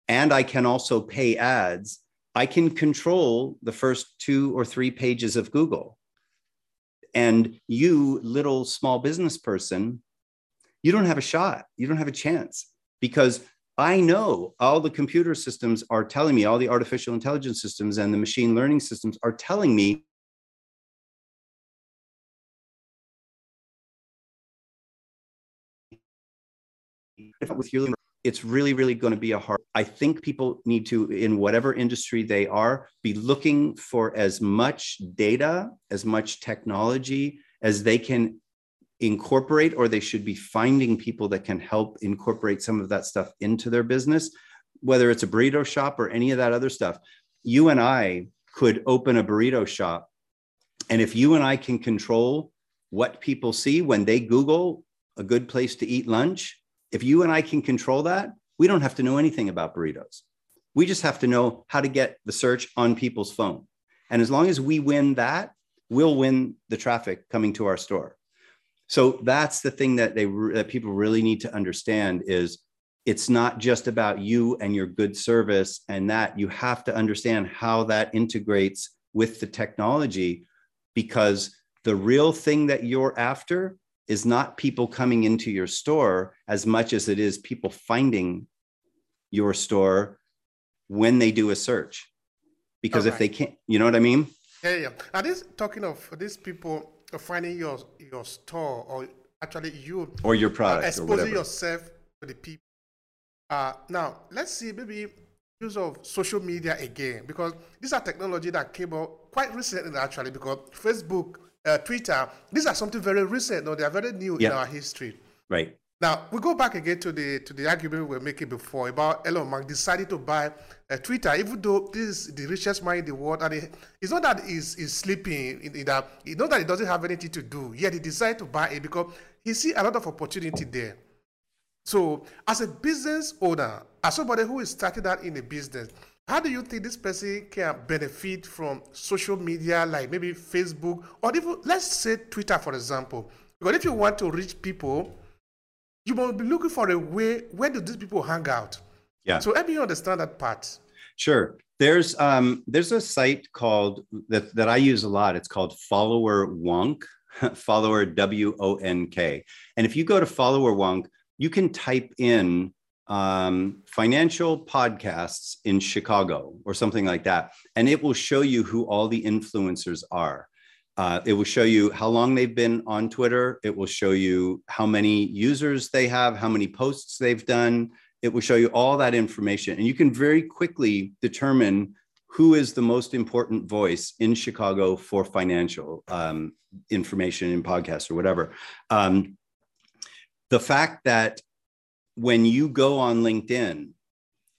Speaker 1: and I can also pay ads, I can control the first two or three pages of Google. And you, little small business person, you don't have a shot. You don't have a chance because I know all the computer systems are telling me, all the artificial intelligence systems and the machine learning systems are telling me with it's really, really going to be a hard. I think people need to, in whatever industry they are, be looking for as much data, as much technology as they can incorporate, or they should be finding people that can help incorporate some of that stuff into their business, whether it's a burrito shop or any of that other stuff. You and I could open a burrito shop. And if you and I can control what people see when they Google a good place to eat lunch, if you and I can control that, we don't have to know anything about burritos. We just have to know how to get the search on people's phone. And as long as we win that, we'll win the traffic coming to our store. So that's the thing that they that people really need to understand is it's not just about you and your good service and that you have to understand how that integrates with the technology because the real thing that you're after is not people coming into your store as much as it is people finding your store when they do a search. Because if they can't, you know what I mean?
Speaker 2: Yeah, yeah. And this talking of these people finding your your store or actually you
Speaker 1: or your product,
Speaker 2: exposing yourself to the people. Uh, now let's see maybe use of social media again because these are technology that came out quite recently actually because Facebook uh, Twitter, these are something very recent. No, they are very new in our history.
Speaker 1: Right.
Speaker 2: Now we go back again to the to the argument we were making before about Elon Musk decided to buy uh, Twitter, even though this is the richest man in the world, and it, it's not that he's, he's sleeping in, in that it's not that he doesn't have anything to do. Yet he decided to buy it because he see a lot of opportunity there. So, as a business owner, as somebody who is starting out in a business, how do you think this person can benefit from social media like maybe Facebook or even, let's say, Twitter, for example? Because if you want to reach people, you must be looking for a way where do these people hang out?
Speaker 1: Yeah.
Speaker 2: So help me understand that part.
Speaker 1: Sure. There's um there's a site called that that I use a lot. It's called Followerwonk, follower W O N K. And if you go to Followerwonk, you can type in um, financial podcasts in Chicago or something like that. And it will show you who all the influencers are. Uh, it will show you how long they've been on Twitter. It will show you how many users they have, how many posts they've done. It will show you all that information. And you can very quickly determine who is the most important voice in Chicago for financial um, information in podcasts or whatever. Um, the fact that when you go on LinkedIn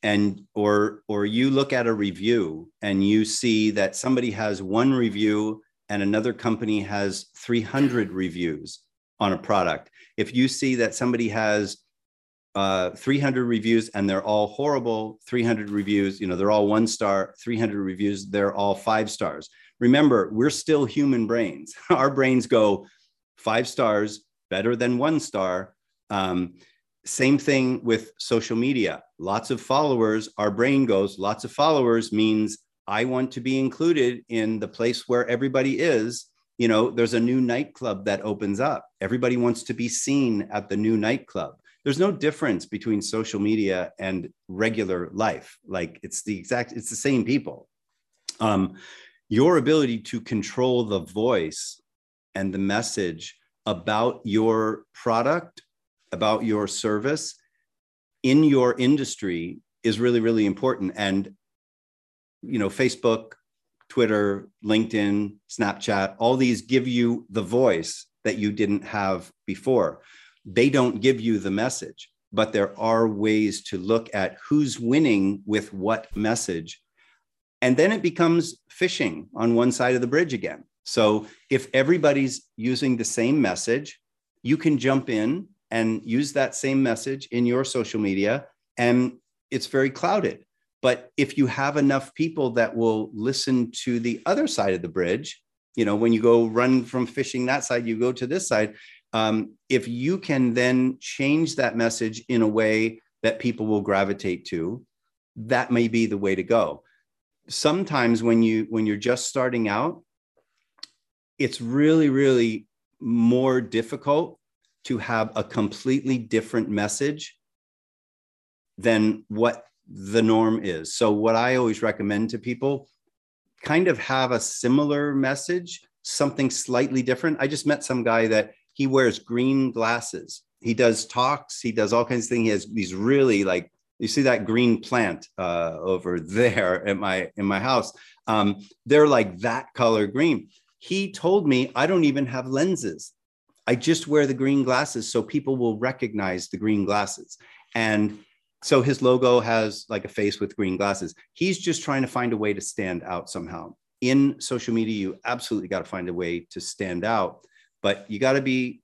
Speaker 1: and or or you look at a review and you see that somebody has one review and another company has 300 reviews on a product. If you see that somebody has uh, 300 reviews and they're all horrible 300 reviews you know they're all one star 300 reviews they're all five stars. Remember we're still human brains. Our brains go five stars better than one star. Um, same thing with social media. Lots of followers, our brain goes, lots of followers means I want to be included in the place where everybody is. You know, there's a new nightclub that opens up. Everybody wants to be seen at the new nightclub. There's no difference between social media and regular life. Like it's the exact, it's the same people. Um, your ability to control the voice and the message about your product about your service in your industry is really really important and you know facebook twitter linkedin snapchat all these give you the voice that you didn't have before they don't give you the message but there are ways to look at who's winning with what message. And then it becomes fishing on one side of the bridge again. So if everybody's using the same message, you can jump in and use that same message in your social media, and it's very clouded. But if you have enough people that will listen to the other side of the bridge, you know, when you go run from fishing that side, you go to this side, um, if you can then change that message in a way that people will gravitate to that may be the way to go. Sometimes when you when you're just starting out it's really really more difficult to have a completely different message than what the norm is so what i always recommend to people kind of have a similar message something slightly different i just met some guy that he wears green glasses. He does talks. He does all kinds of things. He has these really like you see that green plant uh, over there at my in my house. Um, they're like that color green. He told me I don't even have lenses. I just wear the green glasses so people will recognize the green glasses. And so his logo has like a face with green glasses. He's just trying to find a way to stand out somehow. In social media, you absolutely got to find a way to stand out but you got to be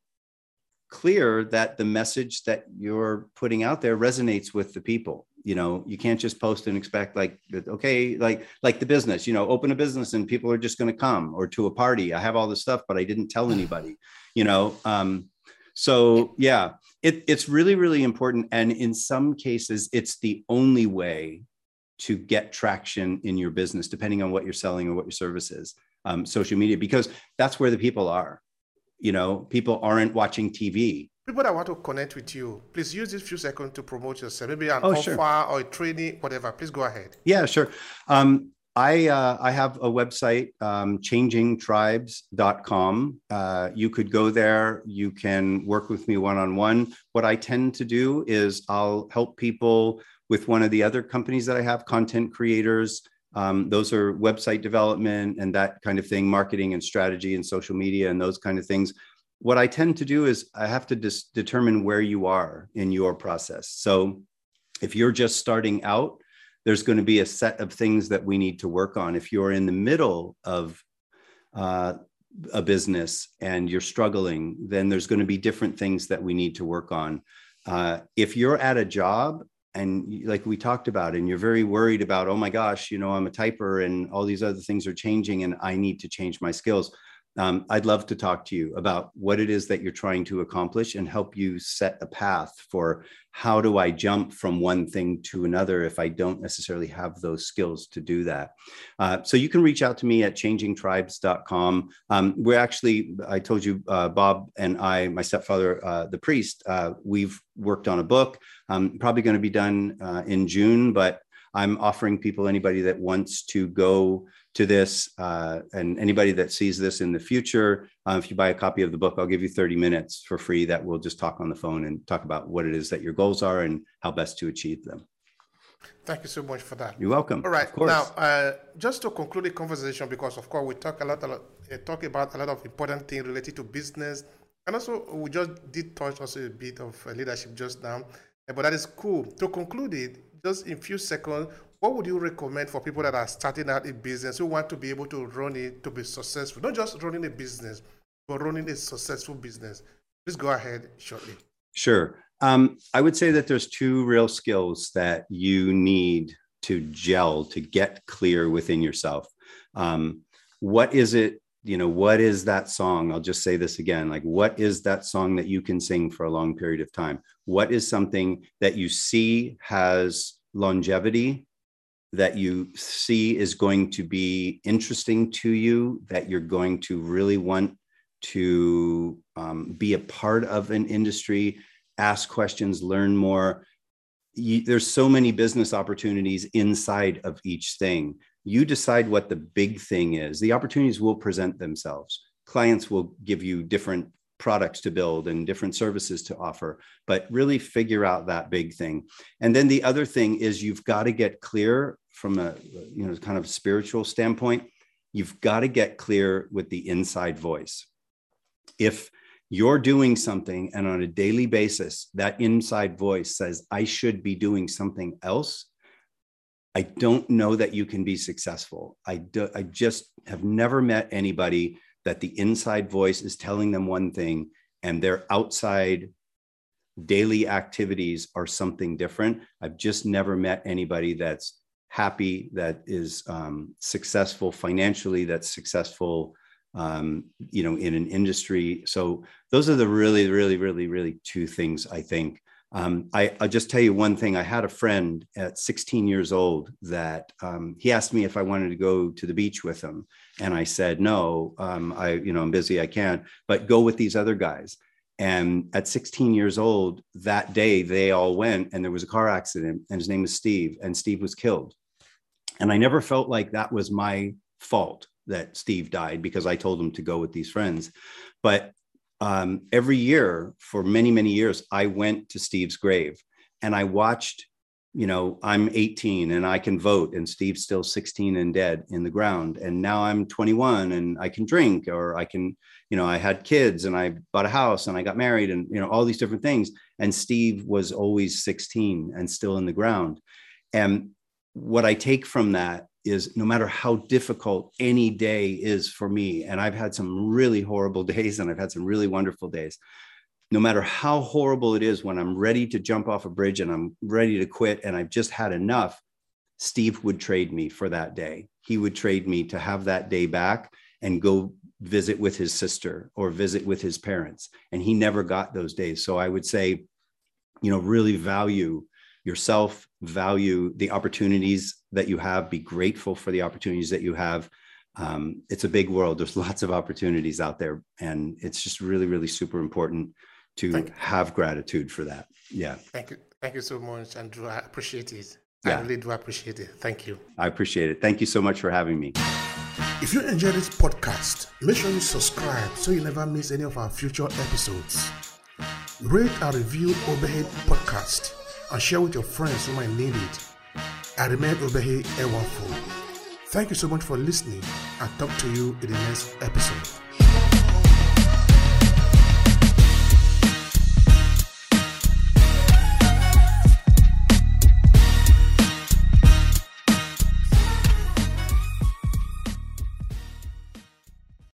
Speaker 1: clear that the message that you're putting out there resonates with the people you know you can't just post and expect like okay like like the business you know open a business and people are just going to come or to a party i have all this stuff but i didn't tell anybody you know um so yeah it, it's really really important. And in some cases it's the only way to get traction in your business depending on what you're selling or what your service is um, social media because that's where the people are. You know people aren't watching tv
Speaker 2: people that want to connect with you please use this few seconds to promote yourself. Maybe an oh, offer sure. or a training whatever. Please go ahead.
Speaker 1: Yeah sure. Um, I, uh, I have a website, um, changingtribes.com. Uh, you could go there. You can work with me one on one. What I tend to do is I'll help people with one of the other companies that I have, content creators, um, those are website development and that kind of thing, marketing and strategy and social media and those kind of things. What I tend to do is I have to dis- determine where you are in your process. So if you're just starting out, there's going to be a set of things that we need to work on. If you're in the middle of uh, a business and you're struggling, then there's going to be different things that we need to work on. Uh, if you're at a job and like we talked about and you're very worried about oh my gosh you know i'm a typer and all these other things are changing and i need to change my skills um, I'd love to talk to you about what it is that you're trying to accomplish and help you set a path for how do I jump from one thing to another if I don't necessarily have those skills to do that. Uh, so you can reach out to me at changingtribes.com. Um, we're actually, I told you, uh, Bob and I, my stepfather, uh, the priest, uh, we've worked on a book, um, probably going to be done uh, in June, but I'm offering people, anybody that wants to go to this. Uh, and anybody that sees this in the future, uh, if you buy a copy of the book, I'll give you 30 minutes for free that we'll just talk on the phone and talk about what it is that your goals are and how best to achieve them.
Speaker 2: Thank you so much for that.
Speaker 1: You're welcome.
Speaker 2: All right. Now, uh, just to conclude the conversation, because of course we talk a lot, a lot uh, talk about a lot of important things related to business, and also we just did touch also a bit of uh, leadership just now. Uh, but that is cool. To conclude it, just in few seconds, what would you recommend for people that are starting out a business who want to be able to run it to be successful? Not just running a business, but running a successful business. Please go ahead shortly.
Speaker 1: Sure. Um, I would say that there's two real skills that you need to gel to get clear within yourself. Um, what is it? You know, what is that song? I'll just say this again like, what is that song that you can sing for a long period of time? What is something that you see has longevity that you see is going to be interesting to you, that you're going to really want to um, be a part of an industry, ask questions, learn more. You, there's so many business opportunities inside of each thing. You decide what the big thing is. The opportunities will present themselves. Clients will give you different products to build and different services to offer, but really figure out that big thing. And then the other thing is you've got to get clear from a you know kind of spiritual standpoint. You've got to get clear with the inside voice. If you're doing something and on a daily basis that inside voice says i should be doing something else i don't know that you can be successful i do, i just have never met anybody that the inside voice is telling them one thing and their outside daily activities are something different i've just never met anybody that's happy that is um, successful financially that's successful um, you know, in an industry. So those are the really, really, really, really two things I think. Um, I, will just tell you one thing. I had a friend at 16 years old that um, he asked me if I wanted to go to the beach with him, and I said no. Um, I, you know, I'm busy. I can't. But go with these other guys. And at 16 years old, that day they all went, and there was a car accident, and his name was Steve, and Steve was killed. And I never felt like that was my fault that Steve died because I told him to go with these friends. But um, every year for many, many years, I went to Steve's grave and I watched, you know, I'm 18 and I can vote, and Steve's still 16 and dead in the ground. And now I'm 21 and I can drink, or I can, you know, I had kids and I bought a house and I got married and, you know, all these different things. And Steve was always 16 and still in the ground. And what I take from that is no matter how difficult any day is for me, and I've had some really horrible days and I've had some really wonderful days. No matter how horrible it is, when I'm ready to jump off a bridge and I'm ready to quit and I've just had enough, Steve would trade me for that day. He would trade me to have that day back and go visit with his sister or visit with his parents. And he never got those days. So I would say, you know, really value yourself, value the opportunities that you have, be grateful for the opportunities that you have. Um, it's a big world. There's lots of opportunities out there, and it's just really, really super important to have gratitude for that. Yeah.
Speaker 2: Thank you. Thank you so much, Andrew. I appreciate it. Yeah. I really do appreciate it. Thank you.
Speaker 1: I appreciate it. Thank you so much for having me.
Speaker 2: If you enjoyed this podcast, make sure you subscribe so you never miss any of our future episodes. Rate and review Obehi Podcast and share with your friends who might need it. I remain Obehi Ewanfoh. Thank you so much for listening and talk to you in the next episode.